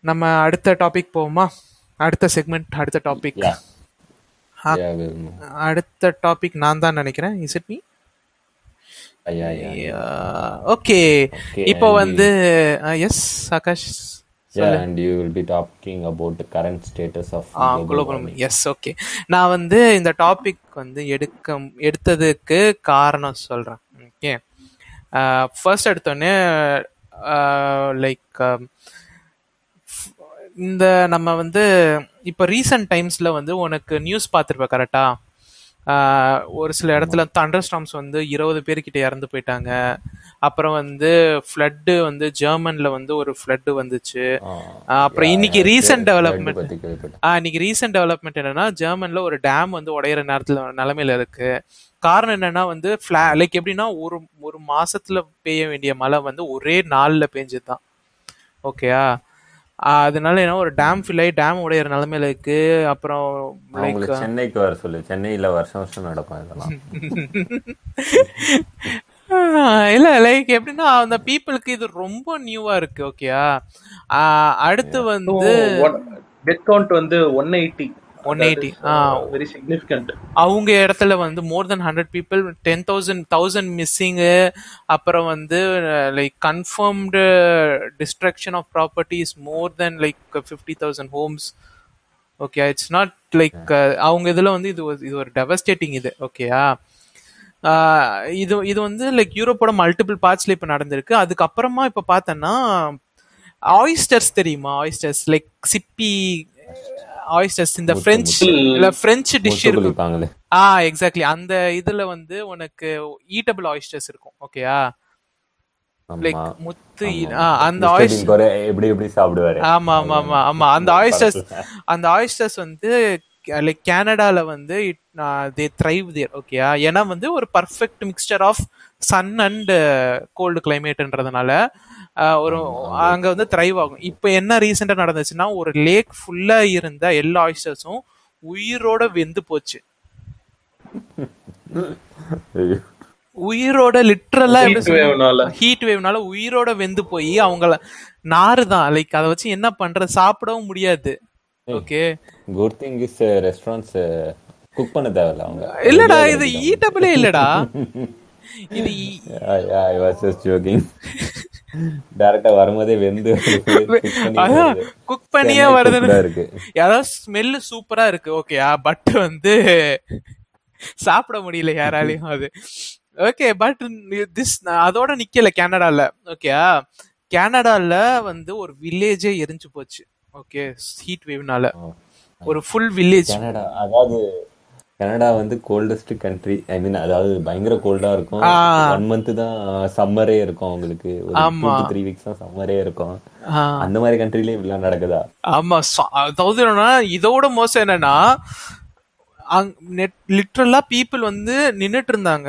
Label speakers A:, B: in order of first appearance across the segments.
A: நம்ம அடுத்த டாபிக் போவோமா? அடுத்த செக்மெண்ட் அடுத்த டாபிக். அடுத்த டாபிக் நான் தான் நினைக்கிறேன். Is it me. ஓகே இப்போ வந்து yes Aakash
B: Yeah, and you will be talking about the current status of global warming.
A: நான் வந்து இந்த டாபிக் வந்து எடுக்க எடுத்ததுக்கு காரணம் சொல்றேன். ஓகே ஃபர்ஸ்ட் எடுத்தோடனே லைக் இந்த நம்ம வந்து இப்போ ரீசன்ட் டைம்ஸ்ல வந்து உனக்கு நியூஸ் பார்த்துருப்ப கரெக்டா ஒரு சில இடத்துல தண்டர் ஸ்டாம்ஸ் வந்து இருபது பேர்கிட்ட இறந்து போயிட்டாங்க. அப்புறம் வந்து ஃப்ளட்டு வந்து ஜெர்மன்ல வந்து ஒரு ஃப்ளட்டு வந்துச்சு. அப்புறம் இன்னைக்கு
B: flood
A: டெவலப்மெண்ட் இன்னைக்கு ரீசெண்ட் டெவலப்மெண்ட் என்னன்னா ஜெர்மன்ல ஒரு டேம் வந்து உடையிற நேரத்துல நிலைமையில இருக்கு. காரணம் என்னன்னா வந்து ஃபிளா லைக் எப்படின்னா ஒரு ஒரு மாசத்துல பெய்ய வேண்டிய மழை வந்து ஒரே நாள்ல பெஞ்சதுதான். ஓகேயா அதனால என்ன ஒரு டேம் ஃபில் ஆகி டேம் உடையிற நிலைமையில இருக்கு. அப்புறம்
B: அவங்களை சென்னைக்கு வர சொல்லு. சென்னையில வருஷம் வருஷம் நடக்கும் இதெல்லாம்.
A: இல்ல லைக் எப்படின்னா அந்த பீப்புளுக்கு இது ரொம்ப நியூவா இருக்கு ஓகேயா அடுத்து வந்து
C: டெத் கவுண்ட் வந்து ஒன் எயிட்டி
A: 180, ஆ.
C: வெரி சிக்னிஃபிகண்ட்
A: அவங்க இடத்துல வந்து more than hundred people ten thousand thousand missing அப்புறம் வந்து like confirmed destruction of properties more than like fifty thousand homes okay it's not like அவங்க இதில் வந்து இது ஒரு- இது ஒரு டெவஸ்டேட்டிங் இது. ஓகேயா இது இது வந்து லைக் யூரோப்போட மல்டிபிள் பார்ட்ஸ்ல இப்போ நடந்திருக்கு. அதுக்கப்புறமா இப்போ பார்த்தோன்னா ஆயிஸ்டர்ஸ் தெரியுமா? ஆயிஸ்டர்ஸ் லைக் சிப்பி ஆயிஸ்டர்ஸ் இந்த பிரெஞ்சு இல்ல பிரெஞ்சு டிஷ் இருக்கும். ஆ எக்ஸாக்ட்லி அந்த இதுல வந்து உனக்கு ஈட்டபிள் ஆயிஸ்டர்ஸ் இருக்கும் ஓகேயா லைக் முத்து அந்த. ஆயிஸ்டர்
B: எப்படி எப்படி சாப்பிடுவாரு?
A: ஆமா ஆமா ஆமா. ஆமா அந்த ஆயிஸ்டர்ஸ் அந்த ஆயிஸ்டர்ஸ் வந்து லைக் கனடால வந்து தே த்ரைவ் தேர் ஓகேயா ஏன்னா வந்து ஒரு perfect mixture of sun and cold கிளைமேட்ன்றதுனால ஒரு அங்க வந்து த்ரைவ் ஆகும். இப்போ என்ன ரீசெண்டா நடந்துச்சுன்னா ஒரு லேக் ஃபுல்லா இருந்த எல்லா ஆயிஸ்டர்ஸும் உயிரோட வெந்து போச்சு. உயிரோட லிட்ரலா. ஹீட் வேவ்னால உயிரோட வெந்து போய் அவங்கள நாறு தான் லைக் அதை வச்சு என்ன பண்றது? சாப்பிடவும் முடியாது. Okay
B: good thing is restaurants cook பண்ண தேவையில்ல அவங்க.
A: இல்லடா இது ஈட்டபிளே இல்லடா. இது
B: ஐ வாஸ் ஜோக்கிங் டைரக்டா வரும்போதே வெந்து
A: குக் பண்ணியே வருது
B: இருக்கு.
A: அதாவது ஸ்மெல்லு சூப்பரா இருக்கு. ஓகேயா பட் வந்து சாப்பிட முடியல யாராலையும் அது. ஓகே பட் திஸ் அதோட நிக்கல கனடால ஓகேயா கனடால வந்து ஒரு வில்லேஜே எரிஞ்சு போச்சு. ஓகே ஹீட் வேவ்னால ஒரு ஃபுல் வில்லேஜ்
B: அதாவது கனடா வந்து கோல்டஸ்ட் கண்ட்ரி ஐ மீன் அதாவது பயங்கர கோல்டா இருக்கும். ஒன் மந்த் தான் சம்மரே இருக்கும் அவங்களுக்கு. ஒரு. த்ரீ வீக்ஸ் தான் சம்மரே இருக்கும். அந்த மாதிரி கண்ட்ரிலயும் இப்படிலாம் நடக்குதா?
A: ஆமா அதாவது என்னன்னா இதோட மோசம் என்னன்னா லிட்ரலா பீப்புள் வந்து நின்னுட்டு இருந்தாங்க.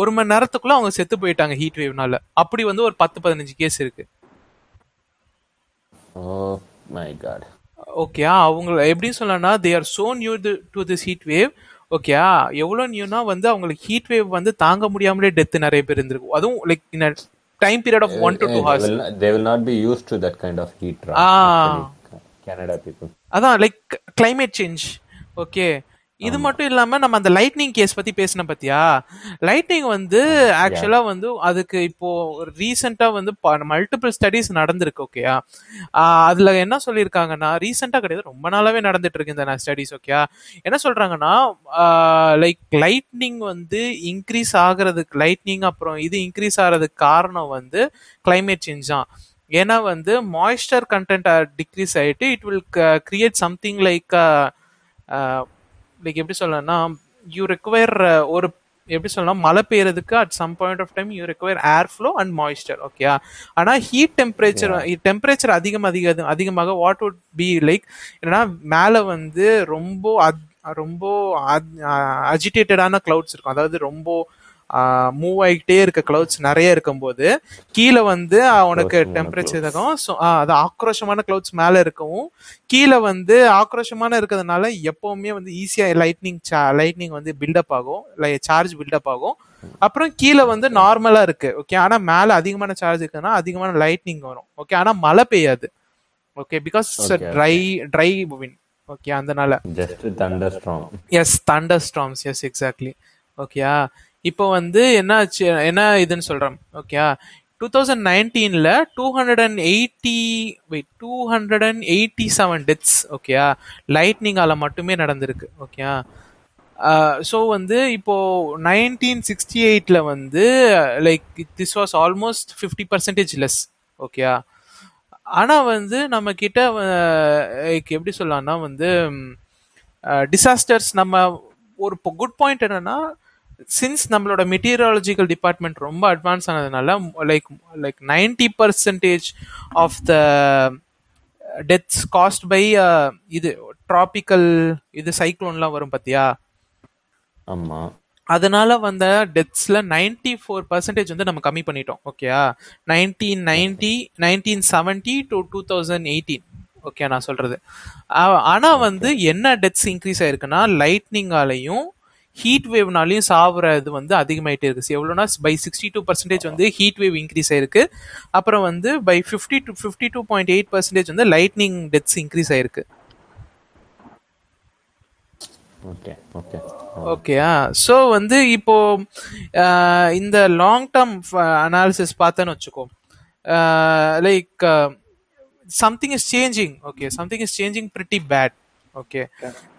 A: ஒரு மணி நேரத்துக்குள்ள அவங்க செத்து போயிட்டாங்க ஹீட் வேவ்னால அப்படி வந்து ஒரு பத்து பதினஞ்சு கேஸ் இருக்கு.
B: ஓ மை காட்
A: ஓகே அவங்க எப்படி சொல்லலாம்னா they are so new to this heat wave okay எவ்வளவு நியூனா வந்து அவங்களுக்கு ஹீட் வேவ் வந்து தாங்க முடியாமலே டெத் நிறைய பேர் இருந்திருக்கும். அதுவும் like in time period of one to two hours
B: they will not be used to that kind of heat right?
A: Ah.
B: Actually, Canada people.
A: அதான் லைக் climate சேஞ்ச் ஓகே இது மட்டும் இல்லாம நம்ம அந்த லைட்னிங் கேஸ் பத்தி பேசின பத்தியா? லைட்னிங் வந்து ஆக்சுவலா வந்து அதுக்கு இப்போ ரீசெண்டா வந்து மல்டிபிள் ஸ்டடிஸ் நடந்திருக்கு ஓகேயா அதுல என்ன சொல்லியிருக்காங்கன்னா ரீசெண்டா கிடையாது ரொம்ப நாளாவே நடந்துட்டு இருக்கு இந்த ஸ்டடிஸ் ஓகேயா என்ன சொல்றாங்கன்னா லைக் லைட்னிங் வந்து இன்க்ரீஸ் ஆகுறதுக்கு லைட்னிங் அப்புறம் இது இன்க்ரீஸ் ஆகிறதுக்கு காரணம் வந்து climate சேஞ்ச் தான். ஏன்னா வந்து மாய்ஸ்சர் கண்டென்ட் டிக்ரீஸ் ஆயிட்டு it will create something like like எப்படி சொல்லலாம்னா யூ ரெக்வயர் ஒரு எப்படி சொல்லலாம் மழை பெய்யறதுக்கு at some point of time you require air flow and moisture okay ஆனா ஹீட் டெம்பரேச்சர் டெம்பரேச்சர் அதிகம் அதிக அதிகமாக வாட் வுட் பி லைக் என்னன்னா மேல வந்து ரொம்ப அத்- ரொம்ப அஜிடேட்டடான கிளவுட்ஸ் இருக்கும். அதாவது ரொம்ப மூவ் ஆகிட்டே இருக்க கிளவுட்ஸ் நிறைய இருக்கும்போது கீழே வந்து
B: ஆக்ரோஷமான
A: டெம்பரேச்சர் இருக்கும் ஸோ அது ஆக்ரோஷமான கிளவுட்ஸ் மேலே இருக்கவும் கீழே வந்து ஆக்ரோஷமான இருக்கிறதுனால எப்பவுமே வந்து ஈஸியா லைட்னிங் லைட்னிங் வந்து பில்டப் ஆகும். சார்ஜ் பில்டப் ஆகும். அப்புறம் கீழே வந்து நார்மலா இருக்கு. ஓகே ஆனா மேல அதிகமான சார்ஜ் இருக்குன்னா அதிகமான லைட்னிங் வரும். ஓகே ஆனா மழை பெய்யாது. Okay because dry dry wind okay அதனால.
B: Just thunder strong
A: yes thunder storms yes exactly ஓகேயா இப்போ வந்து என்ன ஆச்சு என்ன இதுன்னு சொல்கிறேன் ஓகேயா டூ தௌசண்ட் நைன்டீனில் two hundred and eighty wait two hundred and eighty seven deaths ஓகேயா லைட்னிங்கால மட்டுமே நடந்திருக்கு ஓகேயா ஸோ வந்து இப்போது நைன்டீன் சிக்ஸ்டி எயிட்டில் வந்து like this was almost fifty percentage less ஓகேயா ஆனால் வந்து நம்ம கிட்ட லைக் எப்படி சொல்லலாம்னா வந்து டிசாஸ்டர்ஸ் நம்ம ஒரு குட் பாயிண்ட் என்னன்னா சின்ஸ் நம்மளோட மெட்டீரியாலஜிக்கல் டிபார்ட்மெண்ட் ரொம்ப அட்வான்ஸ் ஆனதுனால like like ninety percentage of the deaths caused by இது ட்ராபிக்கல் இது சைக்ளோன்லாம் வரும் பாத்தியா?
B: ஆமா.
A: அதனால வந்த டெத்ஸ்ல நைன்டி ஃபோர் பர்சன்டேஜ் வந்து நம்ம கம்மி பண்ணிட்டோம் ஓகேயா nineteen ninety nineteen seventy to two thousand eighteen okay நான் சொல்றது. ஆ- ஆனா வந்து என்ன டெத்ஸ் இன்க்ரீஸ் ஆயிருக்குன்னா லைட்னிங்காலையும் ஹீட் வேவ்னாலையும் சாவுற இது வந்து அதிகமாயிட்டே இருக்கு. எவ்வளோனா பை சிக்ஸ்டி டூ பர்சன்டேஜ் வந்து ஹீட் வேவ் இன்க்ரீஸ் ஆயிருக்கு. அப்புறம் வந்து by fifty two fifty two point eight percentage வந்து லைட்னிங் டெத்ஸ் இன்க்ரீஸ் ஆயிருக்கு.
B: ஓகே ஓகே
A: ஓகேயா ஸோ வந்து இப்போ இந்த லாங் டேர்ம் அனாலிசிஸ் பார்த்தேன்னு வச்சுக்கோ. Like something is changing okay something is changing pretty bad okay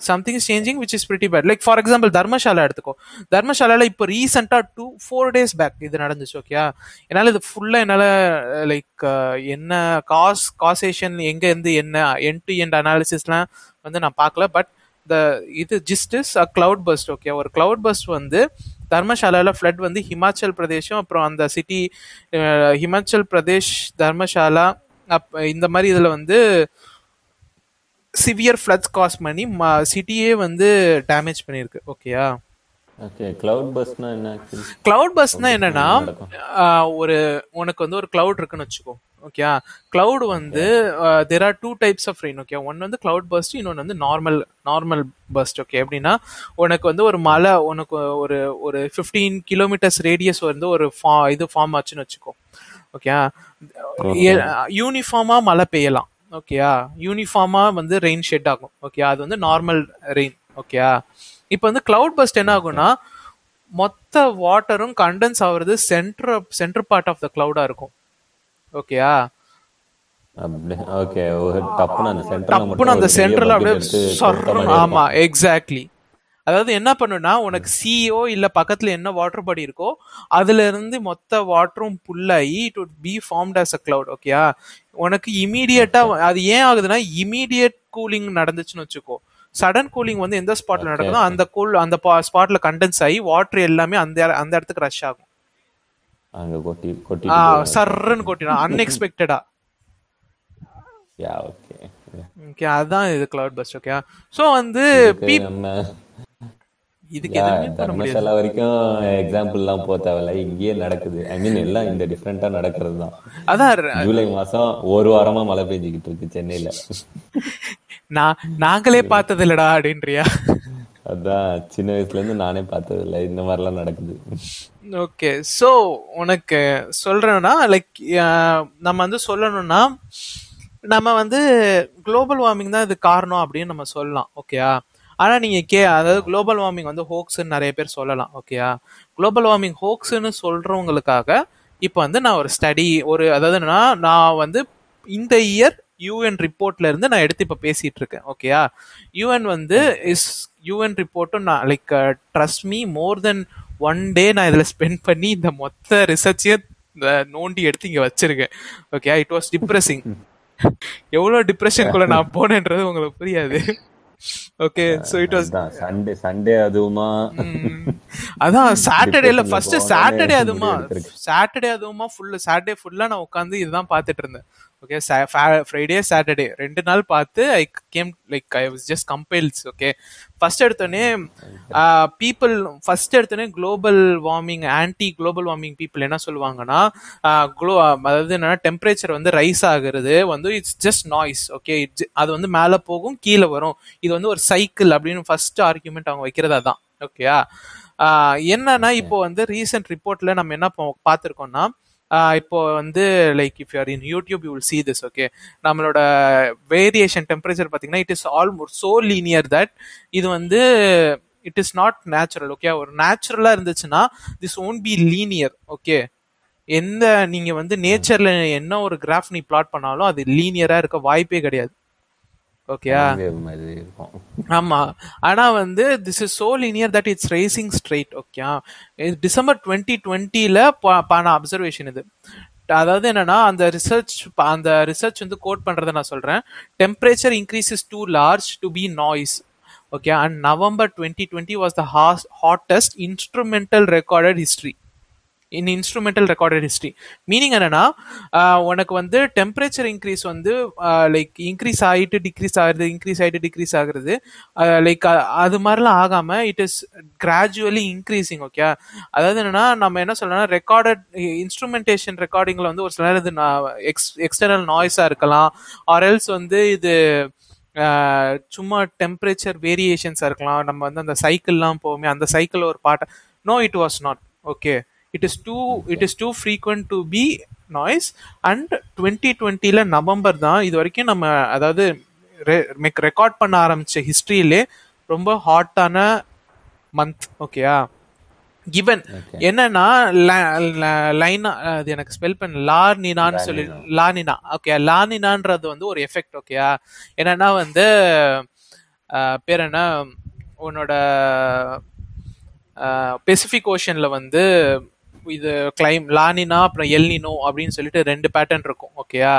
A: something is changing which is pretty bad like for example Dharamshala எடுத்துக்கோ. தர்மசாலால இப்போ ரீசெண்டாக டூ ஃபோர் டேஸ் பேக் இது நடந்துச்சு ஓகேயா என்னால் இது ஃபுல்லாக என்னால் லைக் என்ன காஸ் காசேஷன் எங்க இருந்து என்ன என் டு எண்ட் அனாலிசிஸ்லாம் வந்து நான் பார்க்கல. பட் த இது gist is a cloud burst okay ஒரு கிளவுட் பஸ்ட் வந்து தர்மசாலால ஃப்ளட் வந்து ஹிமாச்சல் பிரதேஷும் அப்புறம் அந்த சிட்டி ஹிமாச்சல் பிரதேஷ் தர்மசாலா அப் இந்த மாதிரி இதுல வந்து சிவியர் ஃப்ளட்ஸ் காஸ் பண்ணி சிட்டியே வந்து டேமேஜ் பண்ணியிருக்கு. ஓகேயா?
B: ஓகே கிளவுட் பஸ்னா என்ன?
A: கிளவுட் பஸ்னா என்னன்னா ஒரு உனக்கு வந்து ஒரு கிளவுட் இருக்குன்னு வச்சுக்கோ. ஓகே கிளவுட் வந்து there are two types of rain okay ஒன்னு வந்து கிளவுட் பஸ்ட் இன்னொன்று வந்து நார்மல் நார்மல் பஸ்ட் ஓகே எப்படின்னா உனக்கு வந்து ஒரு மலை உனக்கு ஒரு ஒரு ஃபிஃப்டீன் கிலோமீட்டர்ஸ் ரேடியஸ் வந்து ஒரு ஃபா இது ஃபார்ம் ஆச்சுன்னு வச்சுக்கோ. ஓகே யூனிஃபார்மா மழை பெய்யலாம். ஓகேயா யூனிஃபார்மா வந்து ரெயின் ஷெட் ஆகும். ஓகே அது வந்து நார்மல் ரெயின் ஓகேயா இப்போ வந்து கிளவுட் பஸ்ட் என்ன ஆகும்னா மொத்த வாட்டரும் கண்டென்ஸ் ஆகுறது centre centre part of the கிளவுடா இருக்கும். ஓகேயா
B: ஓகே டப்புன்னு அந்த சென்டர்ல
A: அப்படியே ஆமா எக்ஸாக்ட்லி அதாவது என்ன பண்ணுனா உனக்கு சிஓ இல்ல பக்கத்துல என்ன வாட்டர் பாடி இருக்கோ அதுல இருந்து மொத்த வாட்டரும் புல்லாகி it would be formed as a cloud ஓகேயா உனக்கு இமீடியட்டா அது ஏன் ஆகுதுன்னா இமீடியட் கூலிங் நடந்துச்சுன்னு வச்சுக்கோ. சடன் கூலிங் வந்து எந்த ஸ்பாட்ல நடக்குதோ அந்த கூல் அந்த ஸ்பாட்ல கண்டென்ஸ் ஆகி வாட்டர் எல்லாமே அந்த அந்த இடத்துக்கு ரஷ் ஆகும்.
B: அங்க கொட்டி கொட்டி
A: சர்ன்னு கொட்டிடும். அன்எக்ஸ்பெக்டடா
B: யா ஓகே
A: ஓகே அதான் இது கிளவுட் பஸ்ட் ஓகே சோ வந்து
B: நம்ம
A: இதுக்கு எதுவுமே
B: தர்மசாலா வரைக்கும் எக்ஸாம்பிள் எல்லாம் போக தேவையில்ல. இங்கேயே நடக்குது. ஐ மீன் எல்லாம் இந்த டிஃப்ரெண்டா நடக்கிறது தான்
A: அதான்
B: ஜூலை மாசம் ஒரு வாரமா மழை பெஞ்சுக்கிட்டு இருக்கு சென்னையில.
A: நான் நாங்களே பார்த்தது இல்லடா அப்படின்றியா?
B: அதான் சின்ன வயசுல இருந்து நானே பார்த்தது இல்ல இந்த மாதிரிலாம் நடக்குது.
A: ஓகே சோ உனக்கு சொல்றேன்னா லைக் நம்ம வந்து சொல்லணும்னா நம்ம வந்து குளோபல் வார்மிங் தான் இது காரணம் அப்படின்னு நம்ம சொல்லலாம். ஓகேயா ஆனா நீங்க கே அதாவது குளோபல் வார்மிங் வந்து ஹோக்ஸ்ன்னு நிறைய பேர் சொல்லலாம் ஓகேயா குளோபல் வார்மிங் ஹோக்ஸ்ன்னு சொல்றவங்களுக்காக இப்போ வந்து நான் ஒரு ஸ்டடி ஒரு அதாவது நான் வந்து இந்த இயர் யூஎன் ரிப்போர்ட்ல இருந்து நான் எடுத்து இப்ப பேசிட்டு இருக்கேன் ஓகேயா யூஎன் வந்து இஸ் யூஎன் ரிப்போர்ட்டும் நான் like trust me more than one day நான் இதுல ஸ்பெண்ட் பண்ணி இந்த மொத்த ரிசர்ச்சையும் நோண்டி எடுத்து இங்க வச்சிருக்கேன் ஓகே இட் வாஸ் டிப்ரெசிங் எவ்வளவு டிப்ரெஷனுக்குள்ள நான் போனேன்றது உங்களுக்கு புரியாது. Okay so it was
B: Sunday Sunday அதுவுமா
A: அதான் சாட்டர்டேல ஃபர்ஸ்ட் சாட்டர்டே
B: எடுத்திருக்கு.
A: சாட்டர்டே அதுவுமா ஃபுல் சாட்டர்டே ஃபுல்லா நான் உட்காந்து இதுதான் பார்த்துட்டு இருந்தேன் ஓகே ஃப்ரைடே சாட்டர்டே ரெண்டு நாள் பார்த்து I came like I was just compiles okay first எடுத்தோடனே பீப்புள் ஃபர்ஸ்ட் எடுத்தோடனே global warming anti global warming people என்ன சொல்லுவாங்கன்னா குளோ அதாவது என்னன்னா டெம்பரேச்சர் வந்து ரைஸ் ஆகுறது வந்து இட்ஸ் ஜஸ்ட் நாய்ஸ் ஓகே அது வந்து மேலே போகும் கீழே வரும். இது வந்து ஒரு சைக்கிள் அப்படின்னு ஃபர்ஸ்ட் ஆர்குமெண்ட் அவங்க வைக்கிறது அதான் ஓகேயா என்னன்னா இப்போ வந்து ரீசெண்ட் ரிப்போர்ட்ல நம்ம என்ன பார்த்திருக்கோம்னா இப்போ வந்து like if you're in YouTube you will see this okay நம்மளோட வேரியேஷன் டெம்பரேச்சர் பார்த்தீங்கன்னா it is almost so linear that இது வந்து it is not natural okay ஒரு நேச்சுரலாக இருந்துச்சுன்னா this won't be linear okay எந்த நீங்கள் வந்து நேச்சரில் என்ன ஒரு கிராஃப் நீ பிளாட் பண்ணாலும் அது லீனியராக இருக்க வாய்ப்பே கிடையாது. ஓகேயா
B: மாதிரி இருக்கும்.
A: ஆமா. ஆனா வந்து this is so linear that it's racing straight okay December twenty டுவெண்ட்டில பான அப்சர்வேஷன் இது. அதாவது என்னன்னா அந்த ரிசர்ச் அந்த ரிசர்ச் வந்து கோட் பண்றதை நான் சொல்றேன். Temperature increase is too large to be noise okay and November twenty twenty was the hottest instrumental recorded history in instrumental recorded history meaning என்னன்னா uh, உனக்கு வந்து டெம்பரேச்சர் இன்க்ரீஸ் வந்து லைக் இன்க்ரீஸ் ஆகிட்டு decrease ஆகுறது increase ஆகிட்டு decrease ஆகுறது uh, like uh, அது மாதிரிலாம் ஆகாம it is gradually increasing okay அதாவது என்னன்னா நம்ம என்ன சொல்லலாம் ரெக்கார்டட் இன்ஸ்ட்ருமெண்டேஷன் ரெக்கார்டிங்ல வந்து ஒரு சில நேரம் இது எக்ஸ் எக்ஸ்டர்னல் நாய்ஸா இருக்கலாம் ஆர் எல்ஸ் வந்து இது சும்மா டெம்பரேச்சர் வேரியேஷன்ஸாக இருக்கலாம். நம்ம வந்து அந்த சைக்கிள்லாம் போவோமே அந்த சைக்கிள் ஒரு பாட்டை no it was not okay it is too it is too frequent to be noise and twenty டுவெண்ட்டில November தான் இது வரைக்கும் நம்ம அதாவது ரெக்கார்ட் பண்ண ஆரம்பிச்ச ஹிஸ்டரியிலே ரொம்ப ஹாட்டான மந்த் ஓகேயா கிவன் என்னன்னா லைனா அது எனக்கு ஸ்பெல் பண்ண லார்னினான்னு சொல்லி லானினா ஓகே லானினான்றது வந்து ஒரு எஃபெக்ட் ஓகேயா என்னன்னா வந்து பேர் என்ன? உன்னோட பெசிபிக் ஓஷன்ல வந்து இது கிளைம் லானினா அப்புறம் எல்னினோ அப்படின்னு சொல்லிட்டு ரெண்டு பேட்டர்ன் இருக்கும் ஓகேயா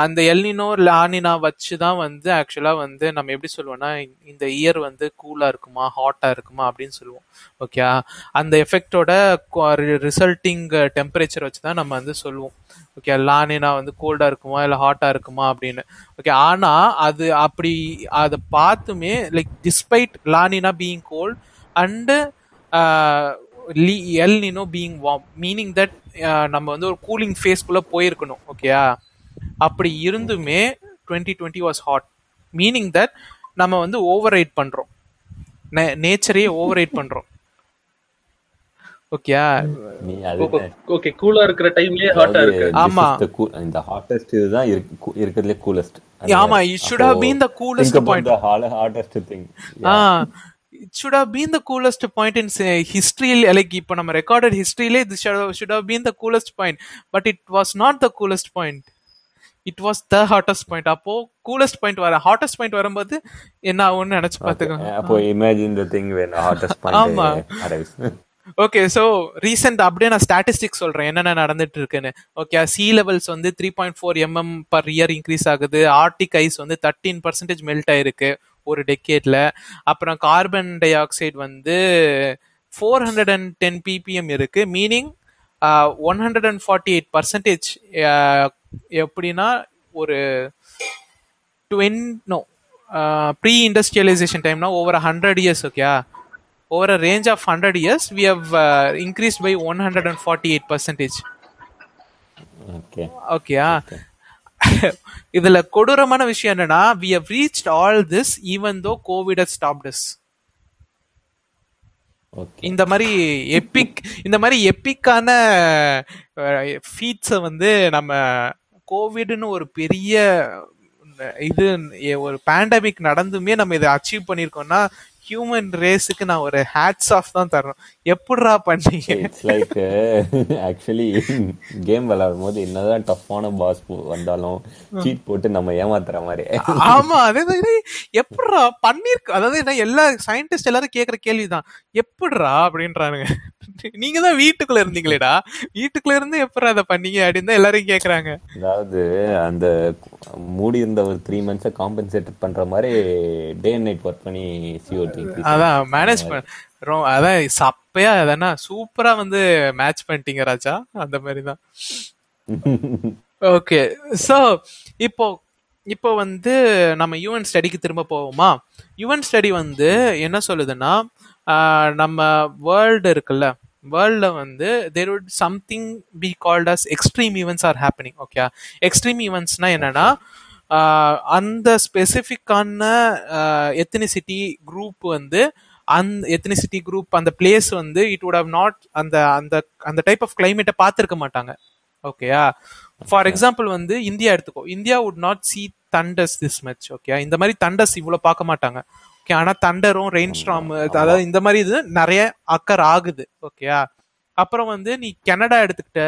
A: அந்த எல்னினோ லானினா வச்சு தான் வந்து ஆக்சுவலாக வந்து நம்ம எப்படி சொல்லுவோம்னா இந்த இயர் வந்து கூலாக இருக்குமா ஹாட்டாக இருக்குமா அப்படின்னு சொல்லுவோம் ஓகேயா அந்த எஃபெக்டோட ரிசல்ட்டிங் டெம்பரேச்சர் வச்சு தான் நம்ம வந்து சொல்லுவோம் ஓகே லானினா வந்து கோல்டாக இருக்குமா இல்லை ஹாட்டாக இருக்குமா அப்படின்னு ஓகே ஆனால் அது அப்படி அதை பார்த்துமே like despite La Nina being cold and El Nino being warm meaning that நம்ம வந்து ஒரு கூலிங் ஃபேஸ்க்குள்ள போயிருக்கணும் ஓகேயா அப்படி இருந்துமே twenty twenty was hot meaning that நம்ம வந்து ஓவர் ரைட் பண்றோம். நேச்சரே ஓவர் ரைட் பண்றோம் ஓகேயா
C: ஓகே கூலா இருக்கிற டைம்லயே ஹாட்டா இருக்கு.
A: ஆமா.
B: இந்த ஹாட்டஸ்ட் இதுதான் இருக்கிறதுலே கூலஸ்ட்
A: ஆமா, it should have been the coolest point.
B: Hottest thing
A: ah. It should have been the coolest point in say, history like இப்போ நம்ம ரெக்கார்டட் ஹிஸ்டரியிலே this should have- should have been the coolest point. But it was not the coolest point. It was the hottest point. அப்போ coolest point வர hottest point வரும்போது என்ன ஆகும்னு நினைச்சு பாத்துக்கோங்க
B: அப்போ imagine the thing when hottest
A: ஆமா.
B: Point arrives
A: okay so recent அப்படியே நான் ஸ்டாட்டிஸ்டிக்ஸ் சொல்றேன். என்னென்ன நடந்துட்டு இருக்குன்னு. ஓகே சி லெவல்ஸ் வந்து three point four mm per year increase ஆகுது. ஆர்டிக் ஐஸ் வந்து தேர்ட்டீன் பர்சன்டேஜ் மெல்ட் ஆயிருக்கு. ஒரு டெக்கேட்ல அப்புறம் கார்பன் டை ஆக்சைடு வந்து four hundred and ten ppm இருக்கு. Meaning one hundred and forty eight percentage எப்படின்னா ஒரு டுவென் நோ ப்ரீ இண்டஸ்ட்ரியலைசேஷன் டைம்னா over hundred years okay over a range of hundred years we have increase by one hundred and forty eight percentage
B: okay
A: ஓகேயா இதுல கொடூரமான விஷயம் என்னன்னா we have reached all this even though Covid stopped us.
B: Okay
A: இந்த மாதிரி epic இந்த மாதிரி எப்பிக்கான ஃபீட்ஸை வந்து நம்ம கோவிட்னு ஒரு பெரிய இது ஒரு பேண்டமிக் நடந்துமே நம்ம இதை அச்சீவ் பண்ணியிருக்கோம்னா ஹியூமன் ரேஸுக்கு நான் ஒரு ஹேட்ஸ் ஆஃப் தான் தரணும். எப்படிரா பண்ணீங்க?
B: இட்ஸ் லைக் ஆக்சுவலி கேம் விளையாடும் போது என்னதான் டஃப்பான பாஸ் வந்தாலும் சீட் போட்டு நம்ம ஏமாத்துற மாதிரி.
A: ஆமா அதே மாதிரி எப்படிரா பண்ணிருக்க அதாவது என்ன எல்லா சயின்டிஸ்ட் எல்லாரும் கேக்குற கேள்விதான். எப்படிரா அப்படின்றானுங்க. நீங்க தான் வீட்டுக்குள்ள இருந்தீங்களேடா. வீட்டுக்குள்ள இருந்து எப்படிரா அதை பண்ணீங்க அப்படின்னு தான் எல்லாரும் கேக்குறாங்க.
B: அதாவது அந்த மூடி இருந்த ஒரு த்ரீ மந்த்ஸை காம்பன்சேட் பண்ற மாதிரி டே அண்ட் நைட் ஒர்க் பண்ணி சிஓடி
A: அதான் மேனேஜ் பண்ண அதான் சப்பையா அதானா சூப்பரா வந்து மேட்ச் பண்ணிட்டீங்க ராஜா. அந்த மாதிரி. தான் ஓகே ஸோ இப்போ இப்போ வந்து நம்ம யுஎன் ஸ்டடிக்கு திரும்ப போவோமா? யுஎன் ஸ்டடி வந்து என்ன சொல்லுதுன்னா நம்ம வேர்ல்டு இருக்குல்ல வேர்ல்ட்ல வந்து there would something be called as extreme events are happening okay extreme ஈவெண்ட்ஸ்னா என்னன்னா அந்த ஸ்பெசிஃபிக்கான எத்தனிசிட்டி குரூப் வந்து அந்த எத்தனிசிட்டி குரூப் அந்த பிளேஸ் வந்து இட் would have நாட் அந்த அந்த அந்த டைப் ஆஃப் கிளைமேட்டை பார்த்துருக்க மாட்டாங்க ஓகேயா ஃபார் எக்ஸாம்பிள் வந்து இந்தியா எடுத்துக்கோ India would not see thunders this much okay இந்த மாதிரி தண்டர்ஸ் இவ்வளவு பார்க்க மாட்டாங்க. ஓகே ஆனா தண்டரும் ரெயின் ஸ்டார்ம் அதாவது இந்த மாதிரி இது நிறைய அக்கர் ஆகுது ஓகேயா அப்புறம் வந்து நீ கனடா எடுத்துக்கிட்ட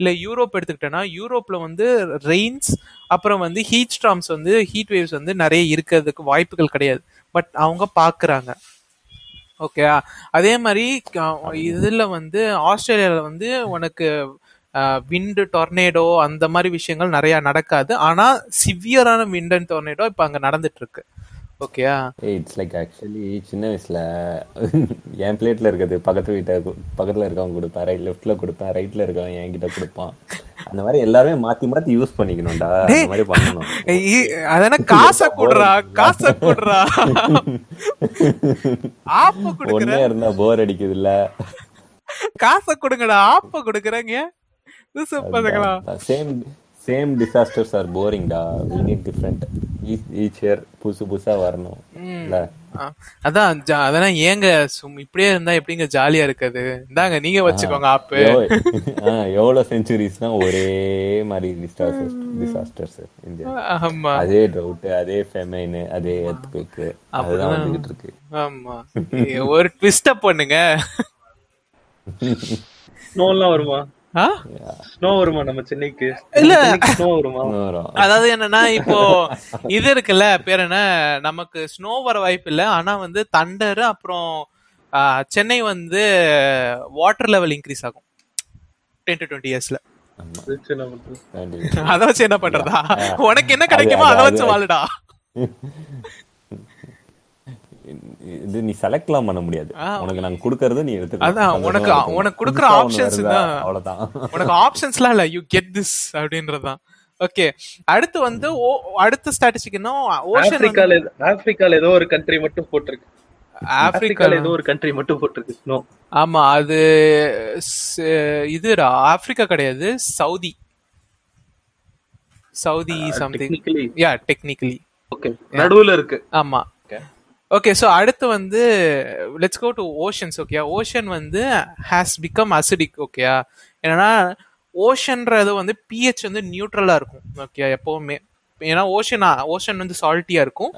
A: இல்ல யூரோப் எடுத்துக்கிட்டனா யூரோப்ல வந்து ரெயின்ஸ் அப்புறம் வந்து ஹீட் ஸ்டார்ம்ஸ் வந்து ஹீட் வேவ்ஸ் வந்து நிறைய இருக்கிறதுக்கு வாய்ப்புகள் கிடையாது. பட் அவங்க பாக்குறாங்க ஓகே அதே மாதிரி இதுல வந்து ஆஸ்திரேலியால வந்து உனக்கு விண்டு டொர்னேடோ அந்த மாதிரி விஷயங்கள் நிறைய நடக்காது. ஆனா சிவியரான விண்ட் அண்ட் டொர்னேடோ இப்ப அங்க நடந்துட்டு இருக்கு. ஓகேயா
B: இட்ஸ் லைக் ஆக்சுவலி சின்ன வயசுல என் பிளேட்ல இருக்கிறது பக்கத்து வீட்டை பக்கத்துல இருக்கவன் கொடுப்பேன் ரைட் லெஃப்ட்ல கொடுப்பேன் ரைட்ல இருக்கவன் என்கிட்ட கொடுப்பான். அந்த மாதிரி எல்லாருமே மாத்தி மாத்தி யூஸ் பண்ணிக்கணும்டா. அந்த மாதிரி பண்ணணும்.
A: அதான காசை குடுறா காசை குடுறா? ஆப்ப கொடுக்குற
B: இருந்தா போர் அடிக்குது இல்ல
A: காசை கொடுங்கடா ஆப்ப கொடுக்குறேங்க.
B: Same same disasters are போரிங்டா we need different each year புதுசு புதுசா வரணும். இல்ல?
A: அதான் அதெல்லாம் ஏங்க சும் இப்படியே இருந்தா எப்படிங்க ஜாலியா இருக்குது இந்தாங்க நீங்க வச்சுக்கோங்க ஆப்பு.
B: எவ்வளவு செஞ்சுரிஸ்னா ஒரே மாதிரி டிசாஸ்டர்ஸ் டிசாஸ்டர்ஸ் இந்தியா.
A: ஆமா.
B: அதே ட்ரவுட் அதே ஃபெமைன் அதே எர்த்குவேக் அதுதான் வந்துகிட்டு இருக்கு.
A: ஆமா. ஒரு ட்விஸ்ட பண்ணுங்க.
C: எல்லாம் வருமா? ஸ்னோ வருமா நம்ம சென்னைக்கு?
A: இல்ல.
C: ஸ்னோ வருமா.
A: அதாவது என்னன்னா இப்போ இது இருக்குல்ல பேர் என்ன? நமக்கு ஸ்னோ வர வாய்ப்பு இல்ல. ஆனா வந்து தண்டர் அப்புறம் சென்னை வந்து வாட்டர் லெவல் இன்க்ரீஸ் ஆகும். டென் டு டுவெண்ட்டி இயர்ஸ்ல. அதை வச்சு என்ன பண்றதா? உனக்கு என்ன கிடைக்குமோ
B: அது-
A: வச்சு வாழுடா.
B: இது நீ செலக்ட்லாம் பண்ண முடியாது. உனக்கு நாங்க குடுக்கறது நீ எடுத்துக்கலாம்
A: அதான், உனக்கு-. உனக்கு குடுக்குற
B: வருதா?
A: தான்.
B: அவ்வளவுதான்.
A: உனக்கு ஆப்ஷன்ஸ்லாம் இல்ல. யூ கெட் திஸ் அப்படின்றதுதான். ஓகே அடுத்து வந்து ஓ- அடுத்த ஸ்டாட்டிஸ்டிக் என்ன? ஓஷன்
C: ஆப்பிரிக்கால ஏதோ- ஆப்பிரிக்கால ஏதோ ஒரு கண்ட்ரி மட்டும் போட்டிருக்கு.
A: ஆப்பிரிக்கா.
C: ஆப்பிரிக்கால ஏதோ ஒரு கண்ட்ரி மட்டும் போட்டிருக்கு. ஸ்னோ
A: ஆமா அது இதுடா. ஆப்பிரிக்கா கிடையாது. Saudi. Saudi something
C: technically
A: yeah technically
C: okay நடுவுல இருக்கு.
A: ஆமா.
C: Okay.
A: ஓகே ஸோ அடுத்து வந்து let's go to oceans okay ocean வந்து ஹேஸ் பிகம் அசிடிக் ஓகேயா என்னன்னா ஓஷன்றது வந்து பிஹெச் வந்து நியூட்ரலா இருக்கும் ஓகே எப்பவுமே. ஏன்னா ஓஷன் ஓஷன் வந்து சால்ட்டியா இருக்கும்.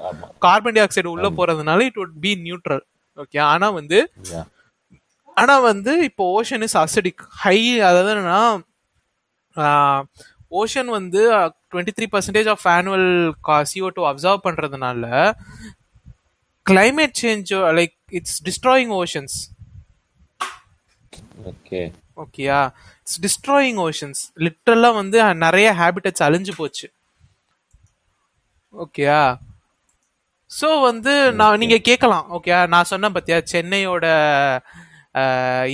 A: கார்பன் டை ஆக்சைடு உள்ள போறதுனால it would be neutral okay ஆனா வந்து
B: Yeah.
A: ஆனா வந்து இப்போ ஓஷன் இஸ் அசிடிக் ஹை அதாவது என்னன்னா ஓஷன் வந்து twenty three percentage of annual CO two absorb பண்றதுனால climate change like it's destroying oceans
B: okay
A: ஓகேயா இட்ஸ் டிஸ்ட்ராயிங் ஓஷன்ஸ் லிட்டரலா வந்து நிறைய ஹேபிட்டட்ஸ் அழிஞ்சு போச்சு. ஓகேயா சோ வந்து நான் நீங்க கேட்கலாம் ஓகே நான் சொன்னேன் பாத்தியா சென்னையோட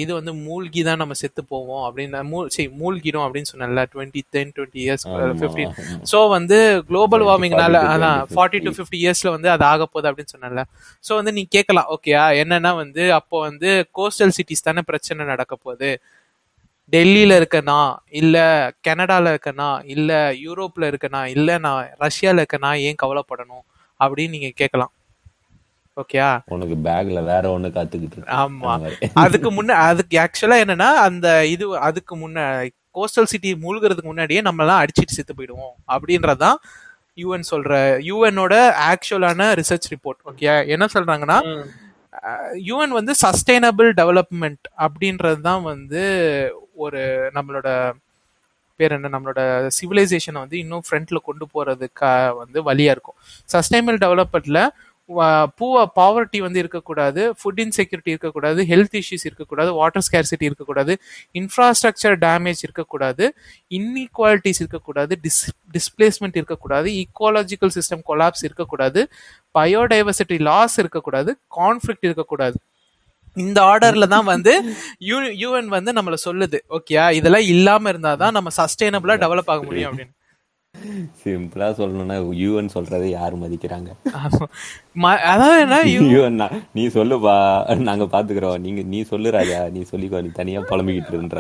A: இது வந்து மூழ்கி தான் நம்ம செத்து போவோம் அப்படின்னு மூ சரி மூழ்கிடும் அப்படின்னு சொன்னேன்ல twenty ten twenty years fifteen. So வந்து குளோபல்
B: 20,
A: வார்மிங்னால
B: 40 to
A: அதான்
B: 50.
A: ஃபார்ட்டி டு ஃபிஃப்டி இயர்ஸ்ல வந்து அது ஆக போகுது அப்படின்னு சொன்னேன்ல. ஸோ வந்து நீ கேட்கலாம் ஓகேயா என்னன்னா வந்து அப்போ வந்து கோஸ்டல் சிட்டிஸ் தானே பிரச்சனை நடக்க போகுது. டெல்லியில இருக்கனா? இல்ல கனடால இருக்கனா? இல்ல யூரோப்ல இருக்கனா? இல்ல நான் ரஷ்யால இருக்கனா? ஏன் கவலைப்படணும்? அப்படின்னு நீங்க கேட்கலாம். ஓகேயா?
B: உனக்கு பேக்ல வேற ஒண்ணு காத்துக்கிட்டு
A: ஆமா. அதுக்கு முன்ன அதுக்கு ஆக்சுவலா என்னன்னா அந்த இது அதுக்கு முன்ன கோஸ்டல் சிட்டி மூழ்கிறதுக்கு முன்னாடியே நம்ம எல்லாம் அடிச்சிட்டு செத்து போயிடுவோம். அப்படின்றதுதான் யூஎன் சொல்ற யூஎனோட ஆக்சுவலான ரிசர்ச் ரிப்போர்ட் ஓகே என்ன சொல்றாங்கன்னா யூஎன் வந்து சஸ்டைனபிள் டெவலப்மெண்ட் அப்படின்றது தான் வந்து ஒரு நம்மளோட பேர் என்ன? நம்மளோட சிவிலைசேஷனை வந்து இன்னும் ஃப்ரண்ட்ல கொண்டு போறதுக்கு வந்து வழியா இருக்கும். சஸ்டைனபிள் டெவலப்மெண்ட்ல பூவா பாவர்ட்டி வந்து இருக்கக்கூடாது ஃபுட் இன்செக்யூரிட்டி இருக்கக்கூடாது ஹெல்த் இஷ்யூஸ் இருக்கக்கூடாது வாட்டர் ஸ்கேர்சிட்டி இருக்கக்கூடாது இன்ஃப்ராஸ்ட்ரக்சர் டேமேஜ் இருக்கக்கூடாது இன்இக்வாலிட்டிஸ் இருக்கக்கூடாது டிஸ் டிஸ்பிளேஸ்மெண்ட் இருக்கக்கூடாது ஈக்குவாலஜிக்கல் சிஸ்டம் கொலாப்ஸ் இருக்கக்கூடாது பயோடைவர்சிட்டி லாஸ் இருக்கக்கூடாது கான்ஃப்ளிக்ட் இருக்கக்கூடாது. இந்த ஆர்டர்ல தான் வந்து யூஎன் வந்து நம்மள சொல்லுது ஓகேயா இதெல்லாம் இல்லாம இருந்தாதான் நம்ம சஸ்டைனபிளா டெவலப் ஆக முடியும் அப்படின்னு.
B: சிம்பிளா சொல்லணும்னா யூஎன் சொல்றதை யாரு மதிக்கிறாங்க?
A: அதாவது
B: நீ சொல்லுப்பா நாங்க பாத்துக்கிறோம். நீங்க நீ சொல்லு ராஜா நீ சொல்லிக்கோ நீ தனியா புலம்பிக்கிட்டு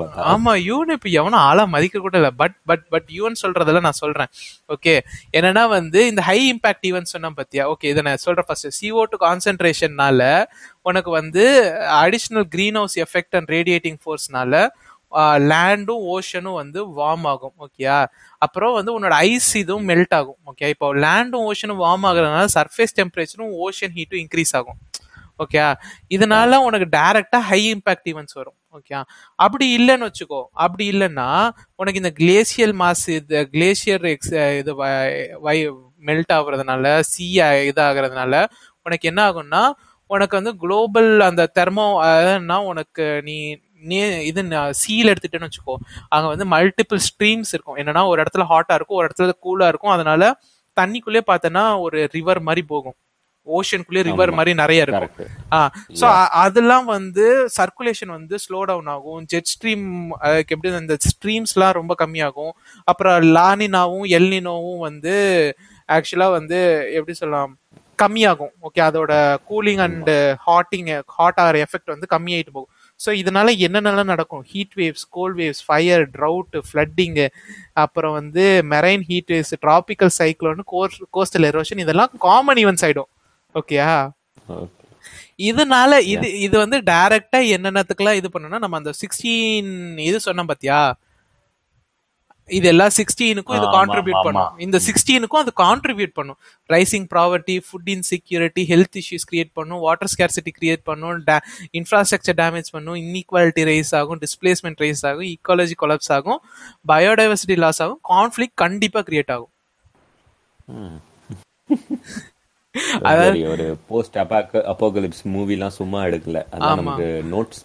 B: பார்த்தா.
A: ஆமா யூன் இப்ப எவனும் ஆளா மதிக்க கூட இல்ல. பட் பட் பட் யூன் சொல்றதெல்லாம் நான் சொல்றேன். ஓகே என்னன்னா வந்து இந்த ஹை இம்பாக்ட் ஈவென்ட் சொன்னா பாத்தியா? ஓகே இதை நான் சொல்றேன் ஃபர்ஸ்ட் CO2 டூ கான்சென்ட்ரேஷன்னால உனக்கு வந்து additional greenhouse effect and radiating ஃபோர்ஸ்னால லேண்டும் ஓஷனும் வந்து வார்ம் ஆகும் ஓகேயா அப்புறம் வந்து உன்னோட ஐஸ் இதுவும் மெல்ட் ஆகும் ஓகே இப்போ லேண்டும் ஓஷனும் வார்ம் ஆகுறதுனால சர்ஃபேஸ் டெம்பரேச்சரும் ஓஷன் ஹீட்டும் இன்க்ரீஸ் ஆகும் ஓகே இதனால உனக்கு டைரக்டா ஹை இம்பாக்ட் ஈவெண்ட்ஸ் வரும் ஓகே அப்படி இல்லைன்னு வச்சுக்கோ அப்படி இல்லைன்னா உனக்கு இந்த கிளேசியல் மாஸ் இது கிளேசியர் எக்ஸ் இது வை மெல்ட் ஆகுறதுனால சி இதாகிறதுனால உனக்கு என்ன ஆகும்னா உனக்கு வந்து குளோபல் அந்த தெர்மோ உனக்கு நீ நே இது சீல் எடுத்துட்டேன்னு வச்சுக்கோ அங்க வந்து மல்டிபிள் ஸ்ட்ரீம்ஸ் இருக்கும். என்னன்னா ஒரு இடத்துல ஹாட்டா இருக்கும் ஒரு இடத்துல கூலா இருக்கும். அதனால தண்ணிக்குள்ளே பார்த்தோன்னா ஒரு ரிவர் மாதிரி போகும். ஓஷனுக்குள்ளே ரிவர் மாதிரி நிறைய இருக்கும். ஆ ஸோ அதெல்லாம் வந்து சர்க்குலேஷன் வந்து ஸ்லோ டவுன் ஆகும். ஜெட் ஸ்ட்ரீம் எப்படி அந்த ஸ்ட்ரீம்ஸ்லாம் ரொம்ப கம்மியாகும். அப்புறம் லானினாவும் எல்னினோவும் வந்து ஆக்சுவலா வந்து எப்படி சொல்லலாம் கம்மியாகும். ஓகே அதோட கூலிங் அண்ட் ஹாட்டிங் ஹாட் ஆகிற எஃபெக்ட் வந்து கம்மியாயிட்டு போகும். ஸோ இதனால என்னென்னலாம் நடக்கும்? Heat waves cold waves fire drought flooding அப்புறம் வந்து marine heat waves tropical cyclone coastal erosion இதெல்லாம் காமன் ஈவெண்ட்ஸ் ஆயிடும். ஓகேயா
B: ஓகே
A: இதனால இது இது வந்து டைரக்டா என்னென்னத்துக்குலாம் இது பண்ணணும்னா நம்ம அந்த சிக்ஸ்டீன் இது சொன்னோம் பாத்தியா? இது எல்லாம் சிக்ஸ்டீனுக்கும் இது கான்ட்ரிபியூட். பண்ணும் இந்த சிக்ஸ்டீனுக்கும் அது கான்ட்ரிபியூட் பண்ணும். Rising poverty food insecurity health issues create பண்ணும். வாட்டர் ஸ்கேர்சிட்டி கிரியேட் பண்ணும். இன்ஃப்ராஸ்ட்ரக்சர் டேமேஜ் பண்ணும். இன்இக்வாலிட்டி ரைஸ் ஆகும். டிஸ்பிளேஸ்மெண்ட் ரைஸ் ஆகும். ஈக்காலஜி கொலாப்ஸ் ஆகும். பயோடைவர்சிட்டி லாஸ் ஆகும். கான்ஃபிளிக் கண்டிப்பா கிரியேட் ஆகும்.
B: அதாவது ஒரு போஸ்ட் அப்போகலிப்ஸ் மூவிலாம் சும்மா எடுக்கல. நமக்கு நோட்ஸ்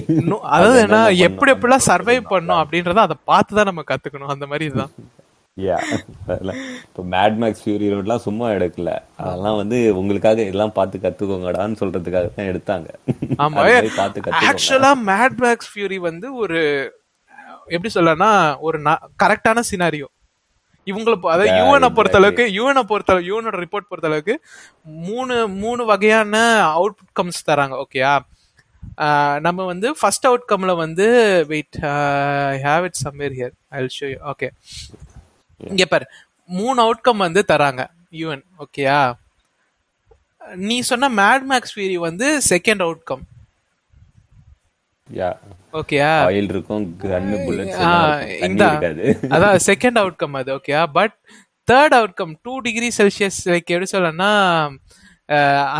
A: இன்னும் அதாவது என்ன எப்படி எப்படிலாம் சர்வை பண்ணும் அப்படின்றத அதை பார்த்து தான் நம்ம கத்துக்கணும். அந்த மாதிரி இதுதான்.
B: யா இப்போ மேட் மேக்ஸ் ஃபியூரி ரோட்லாம் சும்மா எடுக்கல. அதெல்லாம் வந்து உங்களுக்காக எல்லாம் பார்த்து கத்துக்கோங்கடான்னு சொல்றதுக்காக தான் எடுத்தாங்க.
A: ஆமா.
B: பார்த்து
A: ஆக்சுவலா மேட் மேக்ஸ் ஃபியூரி வந்து ஒரு எப்படி சொல்லனா ஒரு கரெக்டான சினாரியோ இவங்களை அதாவது யூஎனை பொறுத்த. அளவுக்கு யூஎனை பொறுத்த யூஎனோட ரிப்போர்ட் பொறுத்த அளவுக்கு மூணு மூணு வகையான அவுட்கம்ஸ் தராங்க ஓகேயா நம்ம வந்து ஃபர்ஸ்ட் அவுட்கம்ல வந்து wait have it somewhere here I show you okay இங்க பாரு. மூணு அவுட்கம் வந்து தராங்க. யூஎன் ஓகேயா நீ சொன்ன மேட் மேக்ஸ் ஃபியூரி வந்து செகண்ட் அவுட்கம்
B: யா?
A: ஓகேயா
B: ஆயில் இருக்கும். கன்னு புல்லட்ஸ்
A: அதான் செகண்ட் அவுட்கம் அது. Okay but third outcome two degree Celsius like எப்படி சொல்லனா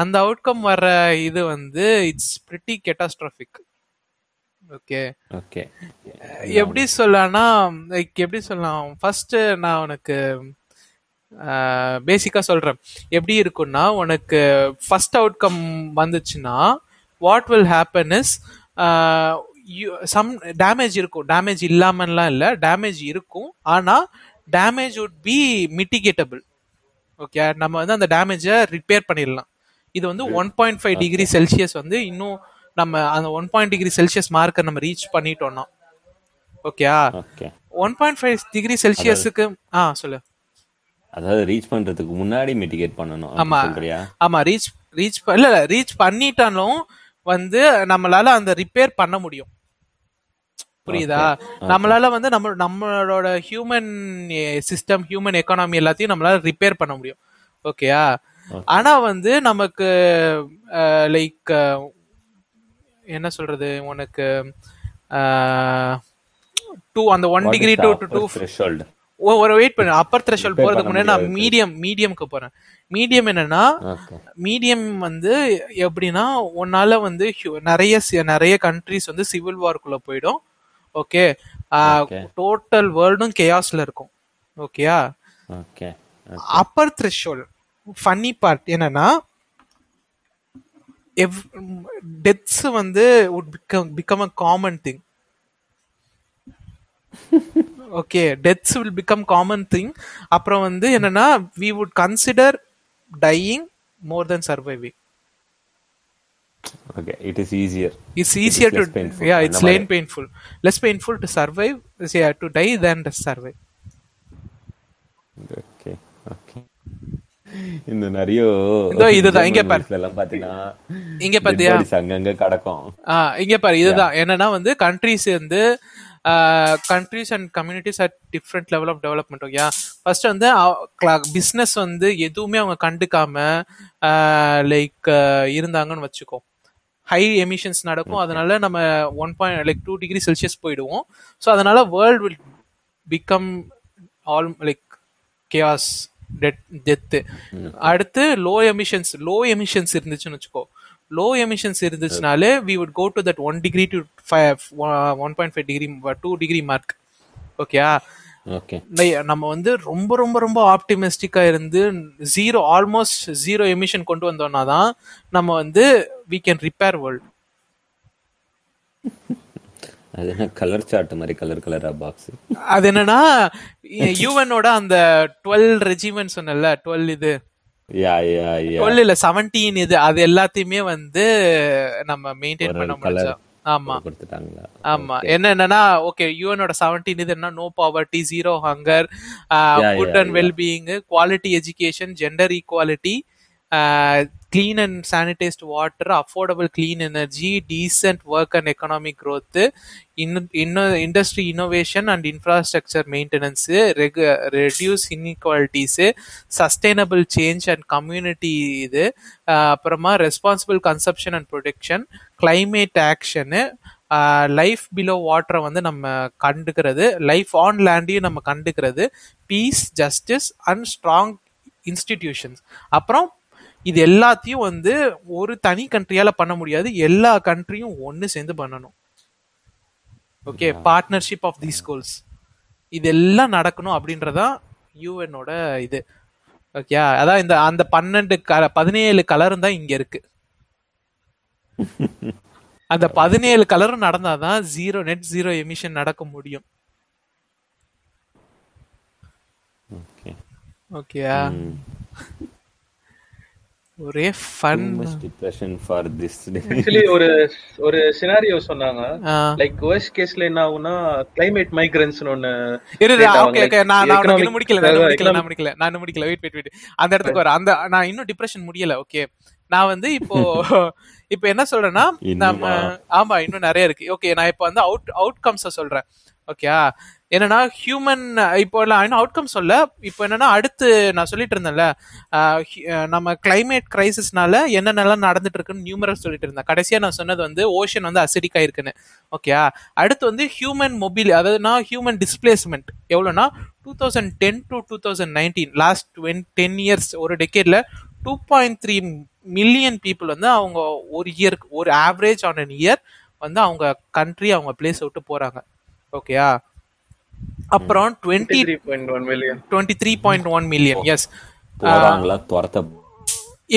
A: அந்த அவுட்கம் வர்ற இது வந்து it's pretty catastrophic okay
B: okay
A: எப்படி சொல்லலாம்னா லைக் எப்படி சொல்லலாம்? ஃபர்ஸ்ட் நான் உனக்கு பேசிக்கா சொல்றேன். எப்படி இருக்கும்னா உனக்கு ஃபர்ஸ்ட் அவுட்கம் வந்துச்சுன்னா what will happen is some damage இருக்கும். டேமேஜ் இல்லாமலாம் இல்லை டேமேஜ் இருக்கும். ஆனா damage would be mitigatable okay நம்ம வந்து அந்த டேமேஜை ரிப்பேர் பண்ணிடலாம். இது வந்து one point five degree Celsius வந்து இன்னும் நம்ம அந்த ஒன் பாயிண்ட் டிகிரி செல்சியஸ் மார்க்கை நம்ம ரீச் பண்ணிட்டோம்னா. ஓகேயா
B: okay
A: one point five degree செல்சியஸுக்கு ஆ சொல்லு.
B: அதாவது ரீச் பண்றதுக்கு முன்னாடி மிட்டிகேட் பண்ணணும்
A: ஆமா. ஆமா ரீச் ரீச் இல்ல இல்ல ரீச் பண்ணிட்டாலும் வந்து நம்மளால அந்த ரிப்பேர் பண்ண முடியும். புரியுதா? நம்மளால வந்து நம்ம நம்மளோட ஹியூமன் சிஸ்டம் ஹியூமன் எக்கானமி எல்லாத்தையும் நம்மளால ரிப்பேர் பண்ண முடியும். ஓகேயா ஆனா வந்து நமக்கு லைக் என்ன சொல்றது? உனக்கு டூ அந்த one degree two to two ஒரு வெயிட் பண்ணு. அப்பர் த்ரெஷோல்ட் போறதுக்கு முன்னாடி நான். மீடியம் மீடியம்க்கு போறேன். மீடியம் என்னன்னா மீடியம் வந்து எப்படின்னா உன்னால வந்து நிறைய நிறைய கண்ட்ரிஸ் வந்து சிவில் வார்க்குள்ள போயிடும். ஓகே. டோட்டல் வேர்ல்டும் கேயாஸ்ல இருக்கும். ஓகேயா
B: okay
A: upper threshold funny part என்னன்னா டெத்ஸ் வந்து would become become a common thing okay deaths will become common thing அப்புறம் வந்து என்னன்னா we would consider dying more than surviving
B: okay it is easier
A: it's easier to
B: less painful.
A: Ya
B: அந்த
A: it's less painful less painful to survive to die than survive
B: okay okay இந்த நிறைய
A: இதோ இதுதான், இங்க பாரு.
B: பாத்தீங்கன்னா
A: இங்க பாத்தியா?
B: அங்கங்க கிடக்கும்.
A: இங்க பாரு. இதுதான் என்னன்னா வந்து கண்ட்ரிஸ் வந்து countries and communities at different level of development okay first வந்து பிஸ்னஸ் வந்து எதுவுமே அவங்க கண்டுக்காம லைக் இருந்தாங்கன்னு வச்சுக்கோ. ஹை எமிஷன்ஸ் நடக்கும். அதனால நம்ம one point like two degree Celsius போயிடுவோம். ஸோ அதனால world will become all like case death death அடுத்து லோ எமிஷன்ஸ் லோ எமிஷன்ஸ் இருந்துச்சுன்னு வச்சுக்கோ. Low emissions இருந்துச்சுனாலே we would go to that one degree to five one point five degree two degree mark ஓகேயா
B: okay
A: நம்ம வந்து ரொம்ப ரொம்ப ரொம்ப ஆப்டிமிஸ்டிக்கா இருந்து ஜீரோ ஆல்மோஸ்ட் ஜீரோ எமிஷன் கொண்டு வந்தோம்னா தான் நம்ம வந்து வி கேன் ரிப்பேர் வேர்ல்ட்
B: அது என்ன கலர் சார்ட் மாதிரி கலர் கலரா பாக்ஸ்
A: அது என்னன்னா யூஎனோட அந்த டுவெல் ரெஜிமெண்ட் சொன்னல டுவெல் இது. டுவெல் இல்ல செவன்டீன் இது அது எல்லாத்தையுமே வந்து நம்ம மெயின்டைன் பண்ண
B: colour.
A: ஆமா.
B: கொடுத்துட்டாங்களா?
A: ஆமா. என்ன என்னன்னா ஓகே யூஎனோட செவன்டீன் இது என்ன no poverty zero hunger good and well being quality education gender equality clean and sanitized water affordable clean energy decent work and economic growth in, in industry innovation and infrastructure maintenance reg- reduce inequalities sustainable change and community இது ah அப்புறமா responsible consumption and production climate action life below வாட்டரை வந்து நம்ம கண்டுக்கிறது life on லேண்டையும் நம்ம கண்டுக்கிறது peace justice and strong institutions அப்புறம் இது எல்லாத்தையும் வந்து ஒரு தனி கண்ட்ரியால பண்ண முடியாது. எல்லா கண்ட்ரியும் ஒன்னு சேர்ந்து பண்ணணும். Okay partnership of these goals இதெல்லாம் நடக்கணும் அப்படின்றதான் யூஎனோட இது. ஓகே அதான் இந்த அந்த பன்னெண்டு கல பதினேழு கலரும் தான் இங்க இருக்கு. அந்த பதினேழு கலரும் நடந்தாதான் ஜீரோ நெட் ஜீரோ எமிஷன் நடக்க முடியும்.
B: ஓகே
A: ஓகேயா ஒரே fun
B: depression for this
C: actually ஒரு ஒரு சினாரியோ சொன்னாங்க. லைக் worst கேஸ்ல என்ன ஆகும்னா கிளைமேட் மைக்ரன்ஸ் ஒன்னு
A: இரு. ஓகே நான் நான் முடிக்கல நான் முடிக்கல நான் முடிக்கல நான் முடிக்கல. வெயிட் வெயிட் வெயிட் அந்த இடத்துக்கு வர அந்த நான் இன்னும் டிப்ரெஷன் முடியல ஓகே நான் வந்து இப்போ இப்போ என்ன சொல்றேன்னா நம்ம ஆமா இன்னும் நிறைய இருக்கு. ஓகே நான் இப்போ வந்து அவுட் அவுட்கம்ஸ சொல்றேன். ஓகேயா என்னன்னா ஹியூமன் இப்போ நான் இன்னும் அவுட்கம் சொல்ல. இப்போ என்னன்னா அடுத்து நான் சொல்லிட்டு இருந்தேன்ல நம்ம கிளைமேட் கிரைசிஸ்னால என்னென்னலாம் நடந்துட்டு இருக்குன்னு நியூமரல் சொல்லிட்டு இருந்தேன். கடைசியா நான் சொன்னது வந்து ஓஷன் வந்து அசிடிக் ஆயிருக்குன்னு. ஓகே அடுத்து வந்து ஹியூமன் மொபைல் அதாவதுனா ஹியூமன் டிஸ்பிளேஸ்மெண்ட் எவ்வளோனா two thousand ten to two thousand nineteen last ten years ஒரு டெக்கேட்ல two point three million people வந்து அவங்க ஒரு இயருக்கு ஒரு ஆவரேஜ் ஆன் அன் இயர் வந்து அவங்க கண்ட்ரி அவங்க பிளேஸ் விட்டு போறாங்க. ஓகேயா? அப்புறம் twenty
C: 3.1 million.
A: Twenty three point one million yes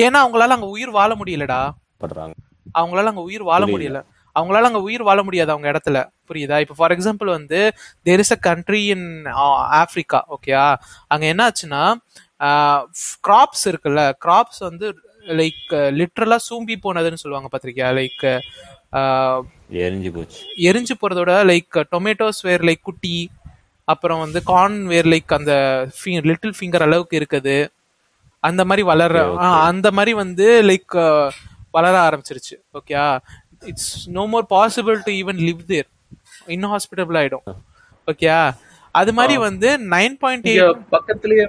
A: ஏன்னா அவங்களால அங்க உயிர் வாழ முடியலடா.
B: படுறாங்க.
A: அவங்களால அங்க உயிர் வாழ முடியல. அவங்களால அங்க உயிர் வாழ முடியாது அவங்க இடத்துல. புரியுதா? இப்போ ஃபார் எக்ஸாம்பிள் வந்து there is a country in Africa ஓகேயா? அங்க என்ன ஆச்சுன்னா கிராப்ஸ் இருக்குல்ல. கிராப்ஸ் வந்து லைக் லிட்ரலா சூம்பி போனதுன்னு சொல்லுவாங்க பாத்திரிக்கா லைக்
B: எரிஞ்சு போச்சு.
A: எரிஞ்சு போறதோட லைக் டொமேட்டோஸ் வேர் லைக் குட்டி அப்புறம் வந்து கார்ன் வேர் லைக் அந்த லிட்டில் ஃபிங்கர் அளவுக்கு இருக்குது. அந்த மாதிரி வளர ஆ, அந்த மாதிரி வந்து லைக் வளர ஆரம்பிச்சிருச்சு. Okay it's no more possible to even live there இன்னும் ஹாஸ்பிட்டபிள் ஆயிடும். ஓகே அது மாதிரி வந்து நைன் பாயிண்ட் எயிட்
C: பக்கத்துலயே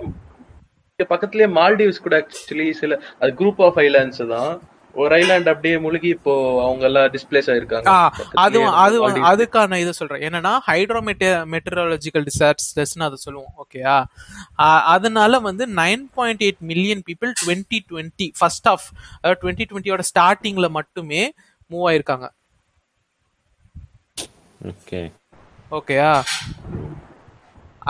C: பக்கத்துலயே மால்டீவ்ஸ் கூட ஆக்சுவலி சில அது குரூப் ஆஃப் ஐலாண்ட்ஸ் தான். ஒரு ஐலாண்ட் அப்படியே முழுகி இப்போ அவங்க எல்லாம் டிஸ்பிளேஸ் ஆயிருக்காங்க.
A: அதுவும் அது
C: Maldives.
A: அதுக்கான இது சொல்றேன். என்னன்னா ஹைட்ரோமெட்டே மெட்டரலாஜிக்கல் டிசாஸ்டர்ஸ்னு அதை சொல்லுவோம் ஓகேயா அதனால வந்து nine point eight million people twenty twenty first of அதாவது டுவெண்ட்டி டுவெண்ட்டியோட ஸ்டார்டிங்ல மட்டுமே மூவ் ஆயிருக்காங்க.
B: ஓகே
A: ஓகேயா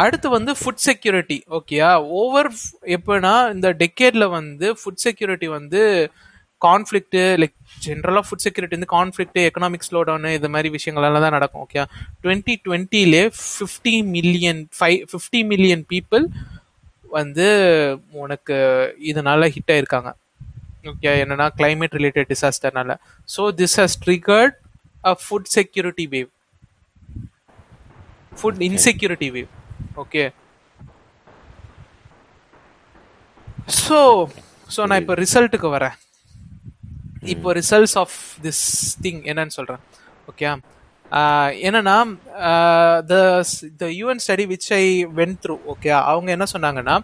A: அடுத்து வந்து ஃபுட் செக்யூரிட்டி ஓகேயா ஓவர் எப்படின்னா இந்த டெக்கேட்ல வந்து ஃபுட் செக்யூரிட்டி வந்து கான்ஃப்ளிக்ட் லைக் ஜென்ரலாக ஃபுட் செக்யூரிட்டி வந்து கான்ஃப்ளிக்ட் எக்கனாமிக் ஸ்லோ டவுன் இது மாதிரி விஷயங்கள்லாம் தான் நடக்கும் okay twenty டுவெண்ட்டிலே fifty million five fifty million people வந்து உனக்கு இதனால ஹிட் ஆயிருக்காங்க ஓகே என்னன்னா climate related டிசாஸ்டர்னால so this has triggered a food security wave food insecurity wave okay so so நான் இப்போ ரிசல்ட்டுக்கு வரேன். இப்போ ரிசல்ட்ஸ் ஆஃப் திஸ் திங் என்னன்னு சொல்றேன். ஓகே என்னன்னா the the UN study which I went through okay அவங்க என்ன சொன்னாங்கன்னா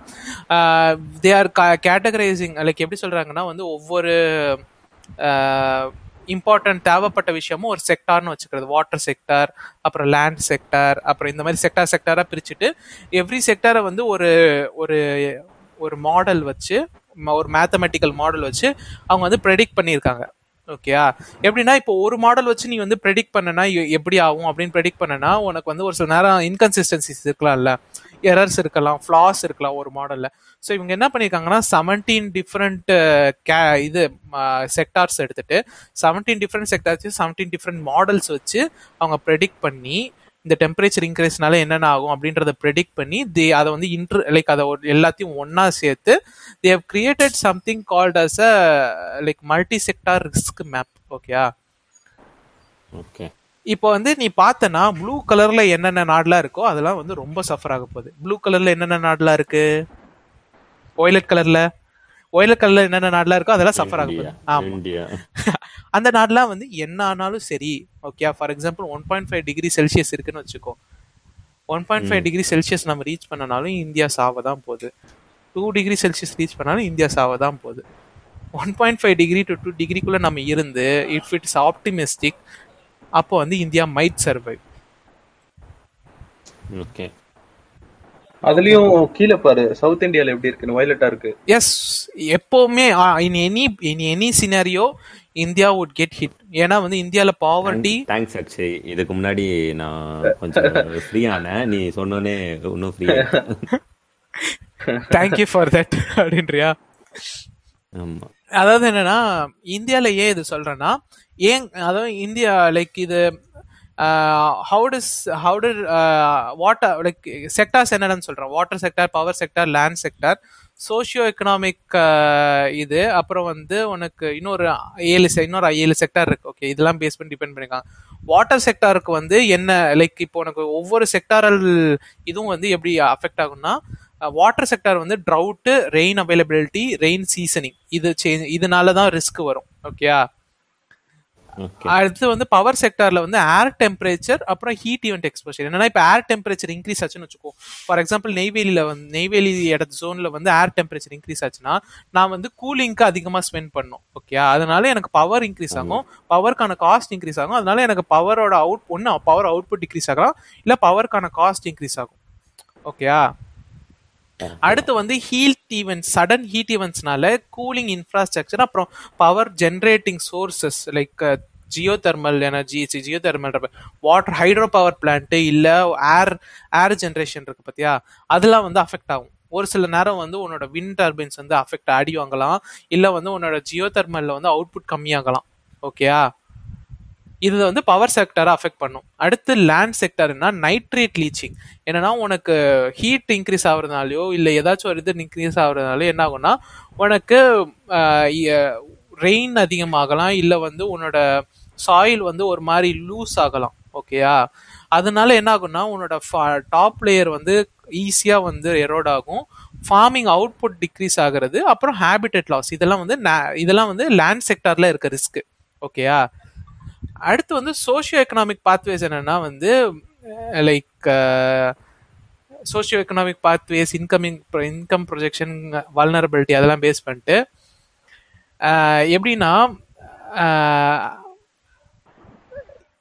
A: தே ஆர் கேட்டகரைசிங் லைக் எப்படி சொல்றாங்கன்னா வந்து ஒவ்வொரு இம்பார்ட்டன்ட் தேவைப்பட்ட விஷயமும் ஒரு செக்டார்னு வச்சுக்கிறது. வாட்டர் செக்டார் அப்புறம் லேண்ட் செக்டார் அப்புறம் இந்த மாதிரி செக்டார் செக்டாராக பிரிச்சுட்டு எவ்ரி செக்டாரை வந்து ஒரு ஒரு ஒரு மாடல் வச்சு ஒரு மேத்தமெட்டிக்கல் மாடல் வச்சு அவங்க வந்து ப்ரெடிக்ட் பண்ணியிருக்காங்க. ஓகேயா எப்படின்னா இப்போ ஒரு மாடல் வச்சு நீ வந்து ப்ரெடிக்ட் பண்ணனா எ- எப்படி ஆகும் அப்படின்னு ப்ரெடிக்ட் பண்ணனா உனக்கு வந்து ஒரு சில நேரம் இன்கன்சிஸ்டன்சிஸ் இருக்கலாம்ல. எரர்ஸ் இருக்கலாம் ஃப்ளாஸ் இருக்கலாம் ஒரு மாடலில் ஸோ இவங்க என்ன பண்ணியிருக்காங்கன்னா செவன்டீன் டிஃப்ரெண்ட் கே இது செக்டார்ஸ் எடுத்துட்டு seventeen different sectors seventeen different models வச்சு அவங்க ப்ரெடிக்ட் பண்ணி இந்த டெம்பரேச்சர் இன்க்ரீஸ்னால என்னென்ன ஆகும் அப்படின்றத ப்ரெடிக்ட் பண்ணி தே அதை வந்து இன்ட்ரு லைக் அதை எல்லாத்தையும் ஒண்ணா சேர்த்து they have created something called as a like multi sector risk map ஓகேயா
B: ஓகே
A: இப்போ வந்து நீ பார்த்தனா ப்ளூ கலர்ல என்னென்ன நாடுலாம் இருக்கோ அதெல்லாம் வந்து ரொம்ப சஃபர் ஆக போகுது. ப்ளூ கலர்ல என்னென்ன நாடுலாம் இருக்கு? ஒய்லட் கலர்ல ஒய்லட் கலர்ல என்னென்ன நாடுலாம் இருக்கோ அதெல்லாம் சஃபர் ஆக போகுது. ஆமா. அந்த நாடுலாம் வந்து என்ன ஆனாலும் சரி okay for example one point five degree Celsius இருக்குன்னு வச்சுக்கோ. One point five degree Celsius நம்ம ரீச் பண்ணனாலும் இந்தியா சாவ தான் போகுது. டூ டிகிரி செல்சியஸ் ரீச் பண்ணாலும் இந்தியா சாவ தான் போகுது. One point five degree to two டிகிரிக்குள்ள நம்ம இருந்து இஃப் இட்ஸ் ஆப்டிமிஸ்டிக் அப்போ வந்து இந்தியா மைட் சர்வைவ்
B: ஓகே
C: அதுலயும் கீழே பாரு சவுத் இந்தியால எப்படி இருக்குன்னு வயலட்டா இருக்கு.
A: எஸ் எப்பவுமே in any in any scenario India would get hit ஏன்னா வந்து இந்தியால பாவர்ட்டி
B: தேங்க்ஸ் அக்ஷய். இதுக்கு முன்னாடி நான் கொஞ்சம் ஃப்ரீ ஆனேன் நீ சொன்னோனே இன்னும் free
A: thank you for that அப்படின்றியா?
B: ஆமா.
A: அதாவது என்னன்னா இந்தியால ஏன் இது சொல்றேன்னா ஏன் அதாவது இந்தியா லைக் இது how does how to water like sectors என்னன்னு சொல்றேன். Water sector power sector land sector socio economic இது அப்புறம் வந்து உனக்கு இன்னொரு ஏழு இன்னொரு ஏழு செக்டார் இருக்கு. ஓகே இதெல்லாம் பேஸ் பண்ணி டிபெண்ட் பண்ணியிருக்காங்க வாட்டர் செக்டாருக்கு வந்து என்ன லைக் இப்போ உனக்கு ஒவ்வொரு செக்டாரல் இதுவும் வந்து எப்படி அஃபெக்ட் ஆகும்னா வாட்டர் செக்டார் வந்து drought rain availability rain seasoning இது சேஞ்ச் இதனால தான் ரிஸ்க் வரும் ஓகேயா அடுத்து வந்து பவர் செக்டார்ல வந்து ஏர் டெம்பரேச்சர் அப்புறம் ஹீட் ஈவெண்ட் எக்ஸ்போஷர் என்னன்னா இப்போ ஏர் டெம்பரேச்சர் இன்க்ரீஸ் ஆச்சுன்னு வச்சுக்கோ. ஃபார் எக்ஸாம்பிள் நெய்வேலியில வந்து நெய்வேலி இடத்து ஜோன்ல வந்து ஏர் டெம்பரேச்சர் இன்க்ரீஸ் ஆச்சுன்னா நான் வந்து கூலிங்க்கு அதிகமா ஸ்பெண்ட் பண்ணும். ஓகே அதனால எனக்கு பவர் இன்க்ரீஸ் ஆகும். பவருக்கான காஸ்ட் இன்க்ரீஸ் ஆகும். அதனால எனக்கு பவரோட அவுட் ஒன்று பவர் அவுட்புட் டிக்ரீஸ் ஆகலாம். இல்ல பவருக்கான காஸ்ட் இன்க்ரீஸ் ஆகும். ஓகேயா அடுத்து வந்து ஹீட் ஈவென்ட் சடன் ஹீட் ஈவெண்ட்ஸ்னால கூலிங் இன்ஃப்ராஸ்ட்ரக்சர் அப்புறம் power generating sources like geothermal energy geothermal water hydro power plant இல்ல ஏர் ஏர் ஜென்ரேஷன் இருக்கு பார்த்தியா அதெல்லாம் வந்து அஃபெக்ட் ஆகும். ஒரு சில நேரம் வந்து உன்னோட விண்ட் டர்பைன்ஸ் வந்து அஃபெக்ட் ஆடி வாங்கலாம். இல்ல வந்து உன்னோட ஜியோ தெர்மல்ல வந்து அவுட்புட் கம்மியாகலாம். ஓகேயா இது வந்து பவர் செக்டரை அஃபெக்ட் பண்ணும். அடுத்து லேண்ட் செக்டர்னா நைட்ரேட் லீச்சிங் என்னன்னா உனக்கு ஹீட் இன்க்ரீஸ் ஆகுறதுனாலயோ இல்லை ஏதாச்சும் ஒரு இது இன்க்ரீஸ் ஆகுறதுனாலயோ என்ன ஆகும்னா உனக்கு ரெயின் அதிகமாகலாம் இல்லை வந்து உன்னோட சாயில் வந்து ஒரு மாதிரி லூஸ் ஆகலாம். ஓகேயா அதனால என்ன ஆகும்னா உன்னோட டாப் லேயர் வந்து ஈஸியாக வந்து எரோட் ஆகும். ஃபார்மிங் அவுட்புட் டிக்ரீஸ் ஆகிறது அப்புறம் ஹேபிட்டட் லாஸ் இதெல்லாம் வந்து இதெல்லாம் வந்து லேண்ட் செக்டாரில் இருக்க ரிஸ்க் ஓகேயா அடுத்து வந்து சோஷியோ எக்கனாமிக் பாத்வேஸ் என்னன்னா வந்து like socio economic pathways incoming income projection vulnerability அதெல்லாம் பேஸ் பண்ணிட்டு எப்படின்னா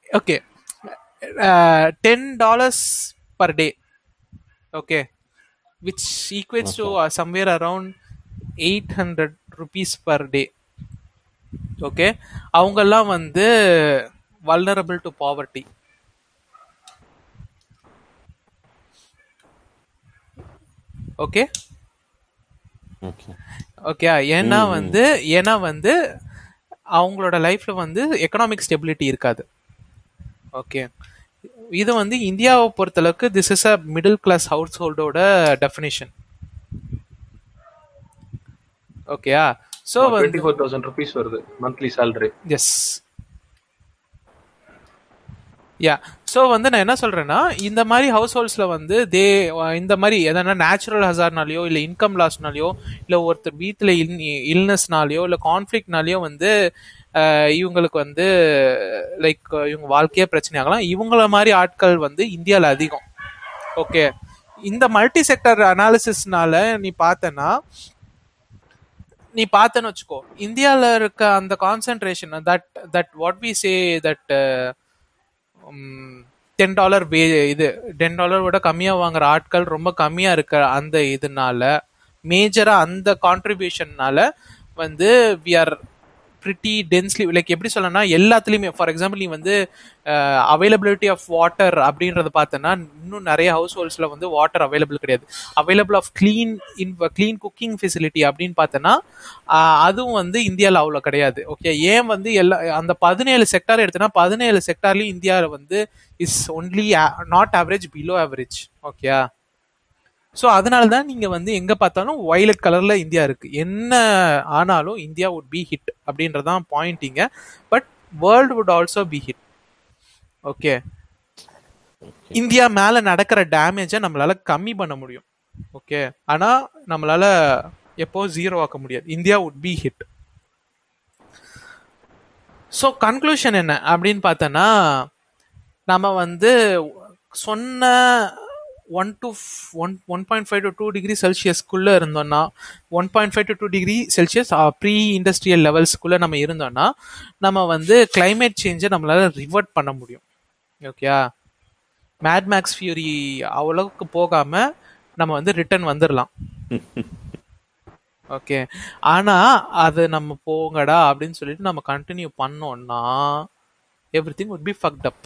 A: okay ten dollars per day okay which equates to somewhere around eight hundred rupees per day okay அவங்கெல்லாம் வந்து vulnerable to poverty okay
B: okay
A: ஏன்னா வந்து ஏன்னா வந்து அவங்களோட லைஃப்ல வந்து எக்கனாமிக் ஸ்டெபிலிட்டி இருக்காது. ஓகே இது வந்து இந்தியாவை பொறுத்தளவுக்கு this is a middle class house ஹோல்டோட டெஃபினிஷன் ஓகேயா so
C: twenty four thousand rupees வருது monthly salary
A: yes ya so வந்து நான் என்ன சொல்கிறேன்னா இந்த மாதிரி ஹவுஸ் ஹோல்ஸில் வந்து தே uh, இந்த மாதிரி எதனா நேச்சுரல் ஹசார்னாலையோ இல்லை இன்கம் லாஸ்னாலையோ இல்லை ஒருத்தர் வீட்டில் இல் இல்னஸ்னாலையோ இல்லை கான்ஃப்ளிக்னாலேயோ வந்து uh, இவங்களுக்கு வந்து லைக் uh, இவங்க வாழ்க்கையே பிரச்சனை ஆகலாம். இவங்கள மாதிரி ஆட்கள் வந்து இந்தியாவில் அதிகம். ஓகே இந்த மல்டி செக்டர் அனாலிசிஸ்னால நீ பார்த்தனா நீ பார்த்தேன்னு வச்சுக்கோ இந்தியாவில் இருக்க அந்த concentration that that what we say that ten dollar இது டென் டாலர் விட கம்மியா வாங்குற ஆட்கள் ரொம்ப கம்மியாக இருக்க அந்த இதனால மேஜராக அந்த கான்ட்ரிபியூஷன்னால வந்து we are pretty densely like எப்படி சொல்லணும்னா எல்லாத்துலேயுமே ஃபார் எக்ஸாம்பிள் நீ வந்து அவைலபிலிட்டி ஆஃப் வாட்டர் அப்படின்றத பார்த்தோன்னா இன்னும் நிறைய ஹவுஸ் ஹோல்ஸில் வந்து வாட்டர் அவைலபிள் கிடையாது. Available of clean in clean cooking facility அப்படின்னு பார்த்தோன்னா அதுவும் வந்து இந்தியாவில் அவ்வளோ கிடையாது. ஓகே ஏன் வந்து எல்லா அந்த பதினேழு செக்டார் எடுத்தோன்னா பதினேழு செக்டார்லேயும் இந்தியாவில் வந்து is only not average below average okay so அதனால தான் நீங்கள் வந்து எங்கே பார்த்தாலும் வயலட் கலரில் இந்தியா இருக்கு. என்ன ஆனாலும் இந்தியா வுட் பி ஹிட் அப்படின்றதான் பாயிண்டிங்க but world would also be hit okay India மேலே நடக்கிற டேமேஜை நம்மளால கம்மி பண்ண முடியும். ஓகே ஆனால் நம்மளால எப்போ ஜீரோ ஆக்க முடியாது. India would be hit so conclusion என்ன? அப்படின்னு பார்த்தோன்னா நம்ம வந்து சொன்ன one to one one point five to two degree செல்சியஸ்க்குள்ளே இருந்தோம்னா one point five to two degree Celsius pre industrial லெவல்ஸ்க்குள்ளே நம்ம இருந்தோம்னா நம்ம வந்து கிளைமேட் சேஞ்சை நம்மளால ரிவர்ட் பண்ண முடியும். ஓகே மேட் மேக்ஸ் ஃபியூரி அவ்வளவுக்கு போகாம நம்ம வந்து ரிட்டர்ன் வந்துடலாம் ஓகே ஆனா அது நம்ம போங்கடா அப்படின்னு சொல்லிட்டு நம்ம கண்டினியூ பண்ணோம்னா everything would be fucked up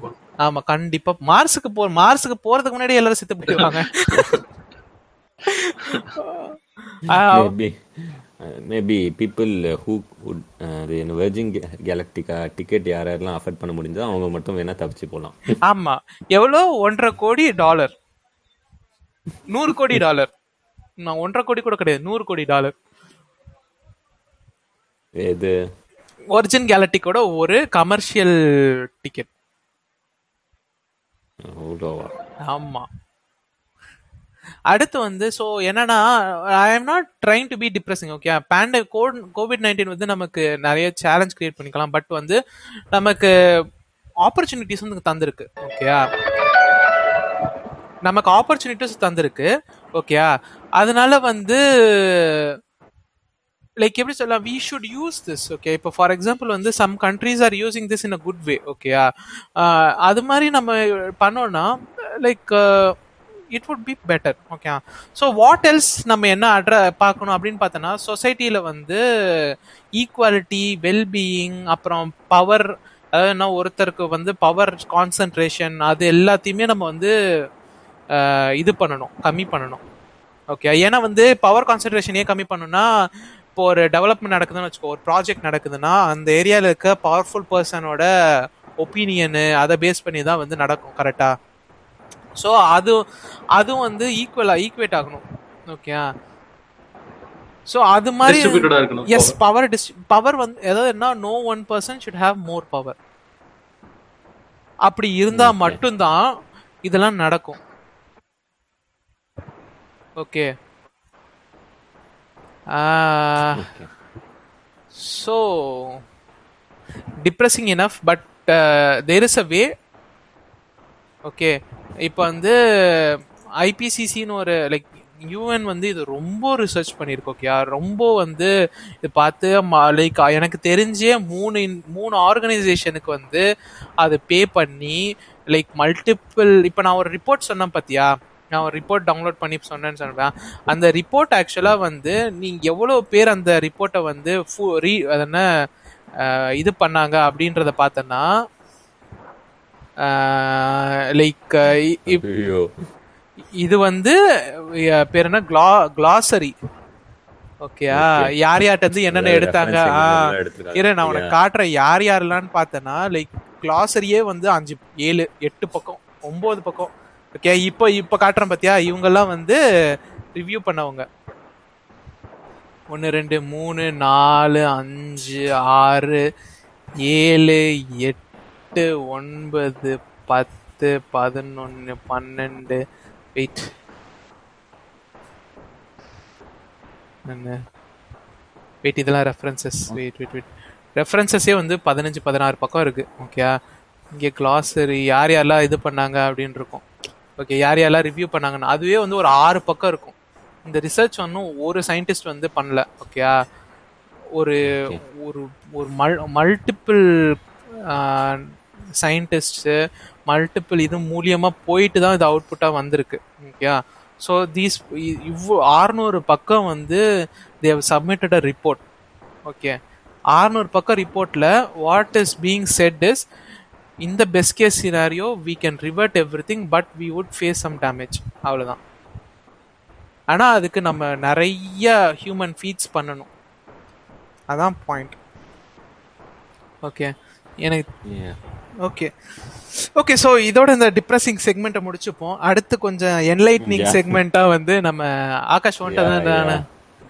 C: போகணும்.
A: ஆமா கண்டிப்பா. மார்ஸுக்கு போ மார்ஸுக்கு போறதுக்கு முன்னாடி எல்லாரும் செத்து போயிடுவாங்க.
B: மேபி பீப்புள் ஹூ அது என்ன வெர்ஜின் கேலக்டிகா டிக்கெட் யார் யாரெல்லாம் அஃபோர்ட் பண்ண முடிஞ்சோ அவங்க மட்டும் வேணா தப்பிச்சு போகலாம்
A: ஆமா. எவ்வளோ? ஒன்றரை கோடி டாலர். நூறு கோடி டாலர். நான் ஒன்றரை கோடி கூட கிடையாது. நூறு கோடி டாலர்.
B: இது
A: ஒரிஜின் கேலக்டிக்கோட ஒரு கமர்ஷியல் டிக்கெட்
B: அவ்வளோவா
A: ஆமா. அடுத்து வந்து ஸோ என்னன்னா I am not trying to be depressing okay பேண்ட Covid nineteen வந்து நமக்கு நிறைய சேலஞ்ச் கிரியேட் பண்ணிக்கலாம். பட் வந்து நமக்கு ஆப்பர்ச்சுனிட்டிஸ் வந்து தந்திருக்கு ஓகேயா நமக்கு ஆப்பர்ச்சுனிட்டிஸ் தந்திருக்கு ஓகேயா அதனால வந்து லைக் எப்படி சொல்லலாம் we should use this okay இப்போ ஃபார் எக்ஸாம்பிள் வந்து some countries are using this in a good way ஓகேயா அது மாதிரி நம்ம பண்ணோம்னா like it would be better okay so what else நம்ம என்ன அட்ர பார்க்கணும் அப்படின்னு பார்த்தோன்னா சொசைட்டியில் வந்து ஈக்குவாலிட்டி வெல்பீயிங் அப்புறம் பவர் அதாவது என்ன ஒருத்தருக்கு வந்து பவர் கான்சன்ட்ரேஷன் அது எல்லாத்தையுமே நம்ம வந்து இது பண்ணணும் கம்மி பண்ணணும் ஓகே ஏன்னா வந்து பவர் கான்சன்ட்ரேஷன் ஏன் கம்மி பண்ணணும்னா இப்போ ஒரு டெவலப்மெண்ட் நடக்குதுன்னு வச்சுக்கோ ஒரு ப்ராஜெக்ட் நடக்குதுன்னா அந்த ஏரியாவில் இருக்க பவர்ஃபுல் பர்சனோட ஒப்பீனியனு அதை பேஸ் பண்ணி தான் வந்து நடக்கும் கரெக்டா ஸோ அது அதுவும் வந்து ஈக்குவலா ஈக்குவேட் ஆகணும். ஓகே ஸோ அது மாதிரி எஸ் பவர் பவர் வந்து ஏதாவது என்ன no one person should have more power அப்படி இருந்தா மட்டும்தான் இதெல்லாம் நடக்கும். Okay so depressing enough but there is a way okay இப்போ வந்து ஐபிசிசின்னு ஒரு லைக் யூஎன் வந்து இது ரொம்ப ரிசர்ச் பண்ணியிருக்கு ஓகே ரொம்ப வந்து இது பார்த்து லைக் எனக்கு தெரிஞ்சே மூணு in- மூணு ஆர்கனைசேஷனுக்கு வந்து அது பே பண்ணி லைக் மல்டிபிள் இப்போ நான் ஒரு ரிப்போர்ட் சொன்னேன் பார்த்தியா நான் ஒரு ரிப்போர்ட் டவுன்லோட் பண்ணி சொன்னேன்னு சொன்னேன் அந்த ரிப்போர்ட் ஆக்சுவலாக வந்து நீங்க எவ்வளோ பேர் அந்த ரிப்போர்ட்டை வந்து ஃபு- ரீ அது என்ன இது பண்ணாங்க அப்படின்றத பார்த்தோன்னா லைக் இது வந்து பேர் என்ன? கிளா கிளாசரி ஓகேயா யார் யார்ட்ட இருந்து என்னென்ன எடுத்தாங்க. இரு நான் உனக்கு காட்டுறேன். யார் யாரெல்லாம்னு பார்த்தேன்னா லைக் கிளாசரியே வந்து அஞ்சு ஏழு எட்டு பக்கம் ஒன்பது பக்கம். ஓகே இப்போ இப்போ காட்டுறேன் பார்த்தியா இவங்கெல்லாம் வந்து ரிவ்யூ பண்ணவங்க. ஒன்று ரெண்டு மூணு நாலு அஞ்சு ஆறு ஏழு எட்டு ஒன்பது பத்து பதினொன்று பன்னெண்டு வெயிட் என்ன வெயிட் இதெல்லாம் ரெஃபரன்சஸ் வெயிட் வெயிட் வெயிட் ரெஃபரன்சஸே வந்து பதினஞ்சு பதினாறு பக்கம் இருக்கு. ஓகே இங்கே கிளாஸரி யார் யாரெல்லாம் இது பண்ணாங்க அப்படின்னு இருக்கும் ஓகே யார் யாரெல்லாம் ரிவ்யூ பண்ணாங்கன்னு. அதுவே வந்து ஒரு ஆறு பக்கம் இருக்கும். இந்த ரிசர்ச் ஒன்றும் ஒரு சயின்டிஸ்ட் வந்து பண்ணல ஓகேயா? ஒரு ஒரு ஒரு மல் மல்டிபிள் சயின்டிஸ்ட்டு மல்டிபிள் இது மூலியமா போயிட்டு தான் இது அவுட்புட்டாக வந்திருக்கு ஓகேயா? ஸோ தீஸ் இவ்வளோ ஆறுநூறு பக்கம் வந்து they've submitted a report okay? ஆறுநூறு பக்கம் ரிப்போர்ட்ல what is being said is இந்த best case scenario we can revert everything but we would face some damage அவ்வளோதான் ஆனால் அதுக்கு நம்ம நிறைய ஹியூமன் ஃபீட்ஸ் பண்ணணும். அதான் பாயிண்ட் ஓகே எனக்கு. ஓகே ஓகே ஸோ இதோட இந்த டிப்ரெசிங் செக்மெண்ட்டை முடிச்சுப்போம். அடுத்து கொஞ்சம் என்லைட்னிங். செக்மெண்ட்டாக வந்து நம்ம ஆகாஷ்
B: Yeah,
A: தான்.